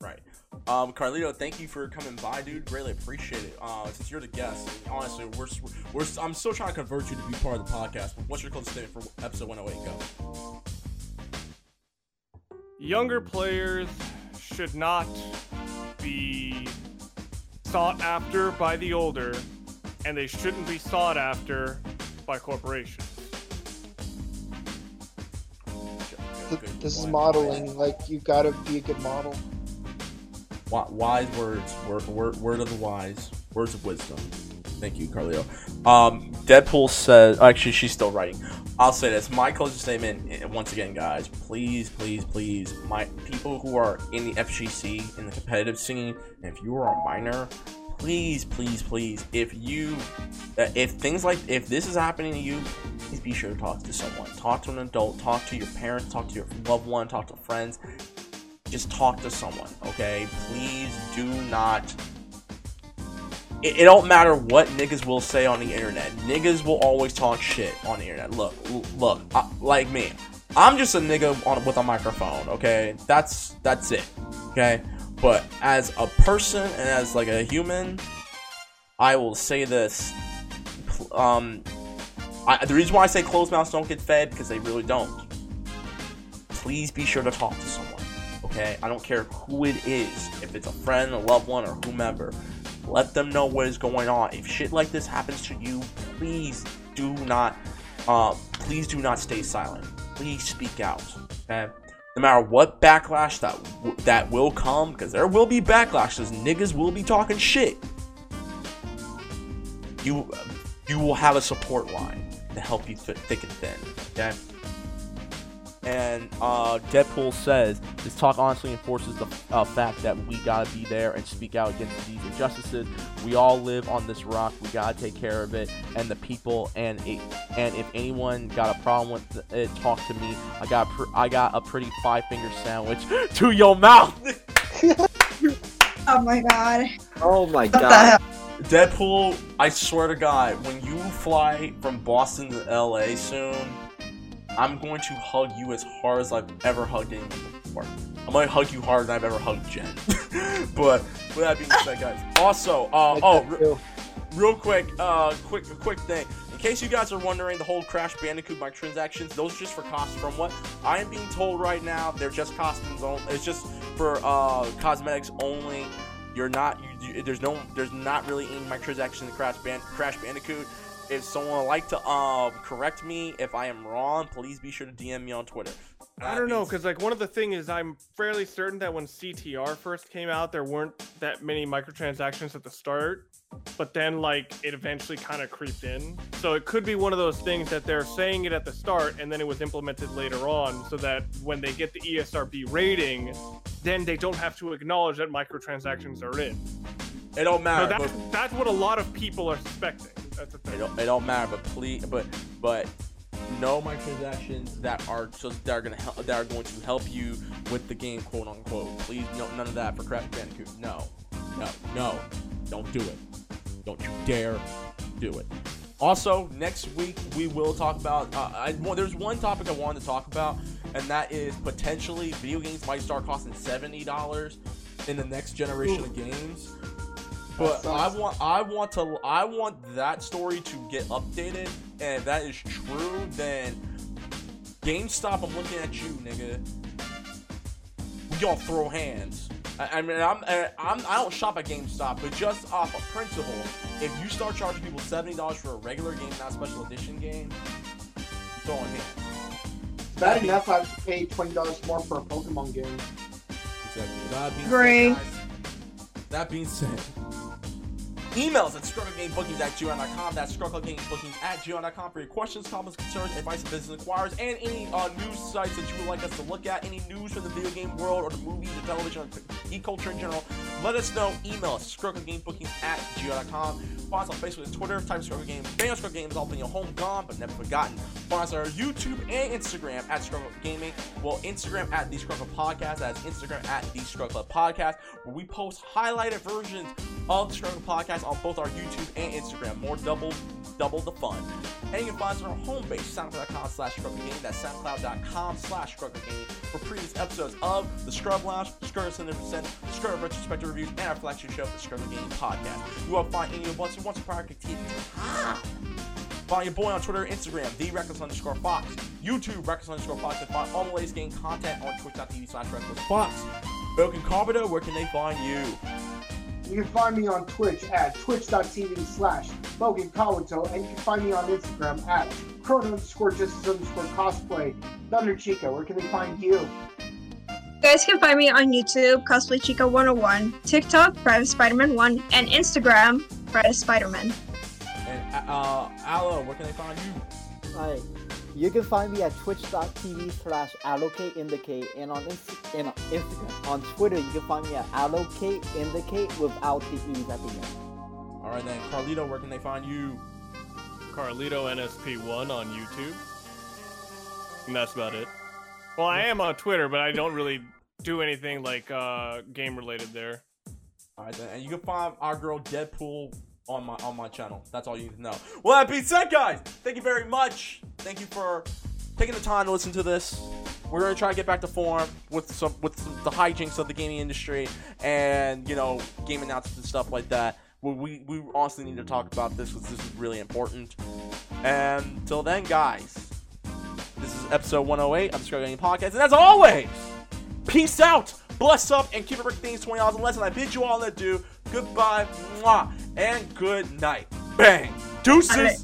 Right. Um, Carlito, thank you for coming by, dude. Greatly appreciate it. Uh, since you're the guest, honestly, we're, we're I'm still trying to convert you to be part of the podcast. But what's your closing statement for episode 108? Go. Younger players should not be sought after by the older, and they shouldn't be sought after by corporations. Th- This is modeling. Like you've gotta be a good model. Wise words, word, word, word of the wise, words of wisdom. Thank you, Carlito. Um, Deadpool says, actually, she's still writing. I'll say this: my closing statement. eh, Once again, guys, please, please, please, my people who are in the FGC in the competitive scene, if you are a minor, please, please, please, if you, uh, if things like if this is happening to you, please be sure to talk to someone. Talk to an adult. Talk to your parents. Talk to your loved one. Talk to friends just talk to someone, okay? Please do not. It, it don't matter what niggas will say on the internet. Niggas will always talk shit on the internet. Look, look, uh, like me, I'm just a nigga on with a microphone, okay? That's that's it, okay? But as a person and as like a human, I will say this. Um, I, the reason why I say closed mouths don't get fed because they really don't. Please be sure to talk to someone Okay, I don't care who it is, if it's a friend, a loved one, or whomever. Let them know what is going on. If shit like this happens to you, please do not, uh, please do not stay silent. Please speak out. Okay, no matter what backlash that that will come, because there will be backlashes. Niggas will be talking shit. You, you will have a support line to help you th- thick and thin. Okay. And uh, Deadpool says this talk honestly enforces the uh, fact that we gotta be there and speak out against these injustices. We all live on this rock. We gotta take care of it and the people. And it, and if anyone got a problem with it, talk to me. I got pr- I got a pretty five finger sandwich to your mouth. Oh my god. Oh my What the god. hell? Deadpool, I swear to God, when you fly from Boston to LA soon, I'm going to hug you as hard as I've ever hugged anyone before. I'm gonna hug you harder than I've ever hugged Jen. but with that being said, guys, also, uh, oh, re- real quick, uh, quick, quick thing. In case you guys are wondering, the whole Crash Bandicoot microtransactions, those are just for costs. From what I am being told right now, they're just costumes only. It's just for uh, cosmetics only. You're not. You, you, there's no. There's not really any microtransactions in Crash Band, Crash Bandicoot. If someone would like to um correct me if I am wrong, please be sure to DM me on Twitter. I don't know, because like one of the thing is, I'm fairly certain that when CTR first came out, there weren't that many microtransactions at the start, but then like it eventually kind of creeped in. So it could be one of those things that they're saying it at the start, and then it was implemented later on, so that when they get the ESRB rating, then they don't have to acknowledge that microtransactions are in. It don't So matter. that's but- that's what a lot of people are suspecting. That's the It thing. don't, it don't matter, but please, but but no microtransactions that are just that are gonna help that are going to help you with the game, quote unquote. Please, no, none of that for Crash Bandicoot. No, no, no, don't do it. Don't you dare do it. Also, next week we will talk about. Uh, I, well, there's one topic I wanted to talk about, and that is potentially video games might start costing seventy dollars in the next generation of games. But I want, I want to, I want that story to get updated, and if that is true, then GameStop, I'm looking at you, nigga. We gonna throw hands. I, I mean, I'm, I- I'm, I don't shop at GameStop, but just off of principle, if you start charging people seventy dollars for a regular game, not a special edition game, you throwing hands. Bad enough I have to pay twenty dollars more for a Pokemon game. Exactly. That being Agree. said, guys, that being said, emails at strugglegamebookings at gmail.com. That's strugglegamebookings at gmail.com for your questions, comments, concerns, advice, and business inquiries, and any uh, news sites that you would like us to look at, any news from the video game world or the movies or television or culture in general. Let us know. Email us strugglegamebookings at gmail.com. Follow us on Facebook and Twitter. Type Struggle Games. Bang Struggle Games. All been your home gone, but never forgotten. Follow us on our YouTube and Instagram at Struggle Gaming. Well, Instagram at The Struggle Podcast. That's Instagram at The Struggle Podcast, where we post highlighted versions of The Struggle Podcast on both our YouTube and Instagram. More double, double the fun. And you can find us on our home page, soundcloud.com slash struggle gaming. That's soundcloud.com slash struggle gaming for previous episodes of The Scrub Lounge, Scrub 100%, Scrub Retrospective Reviews, and our flagship show, The Struggle Gaming Podcast. You will find any of us who wants to prior critique. Follow your boy on Twitter and Instagram, the Reckless underscore Fox, YouTube, Reckless underscore Fox, and find all the latest game content on twitch.tv slash Reckless Fox. Broken Carpenter, where can they find you? You can find me on Twitch at twitch.tv slash Broken Kabuto, and you can find me on Instagram at chrono underscore justice underscore cosplay. Thunder Chica, where can they find you? You guys can find me on YouTube, Cosplay Chica 101, TikTok, Bride of Spider-Man 1, and Instagram, Bride of Spider-Man. And uh, Aloe, where can they find you? Hi. You can find me at twitch.tv slash allocatindicate and on Inst- and on Instagram. On Twitter, you can find me at allocatindicate without the e's at the end. All right, then, Carlito, where can they find you? Carlito NSP1 on YouTube. And that's about it. Well, I am on Twitter, but I don't really do anything like uh, game related there. All right, then, and you can find our girl Deadpool on my on my channel. That's all you need to know. Well, that being said, guys, thank you very much. Thank you for taking the time to listen to this. We're gonna try to get back to form with some with some, the hijinks of the gaming industry and you know game announcements and stuff like that. We we, we honestly need to talk about this because this is really important. And till then, guys, this is episode 108 of the Scrub Gaming Podcast, and as always, peace out. Bless up and keep it breaking things 20 dollars and less. And I bid you all adieu. Goodbye, mwah, and good night. Bang. Deuces.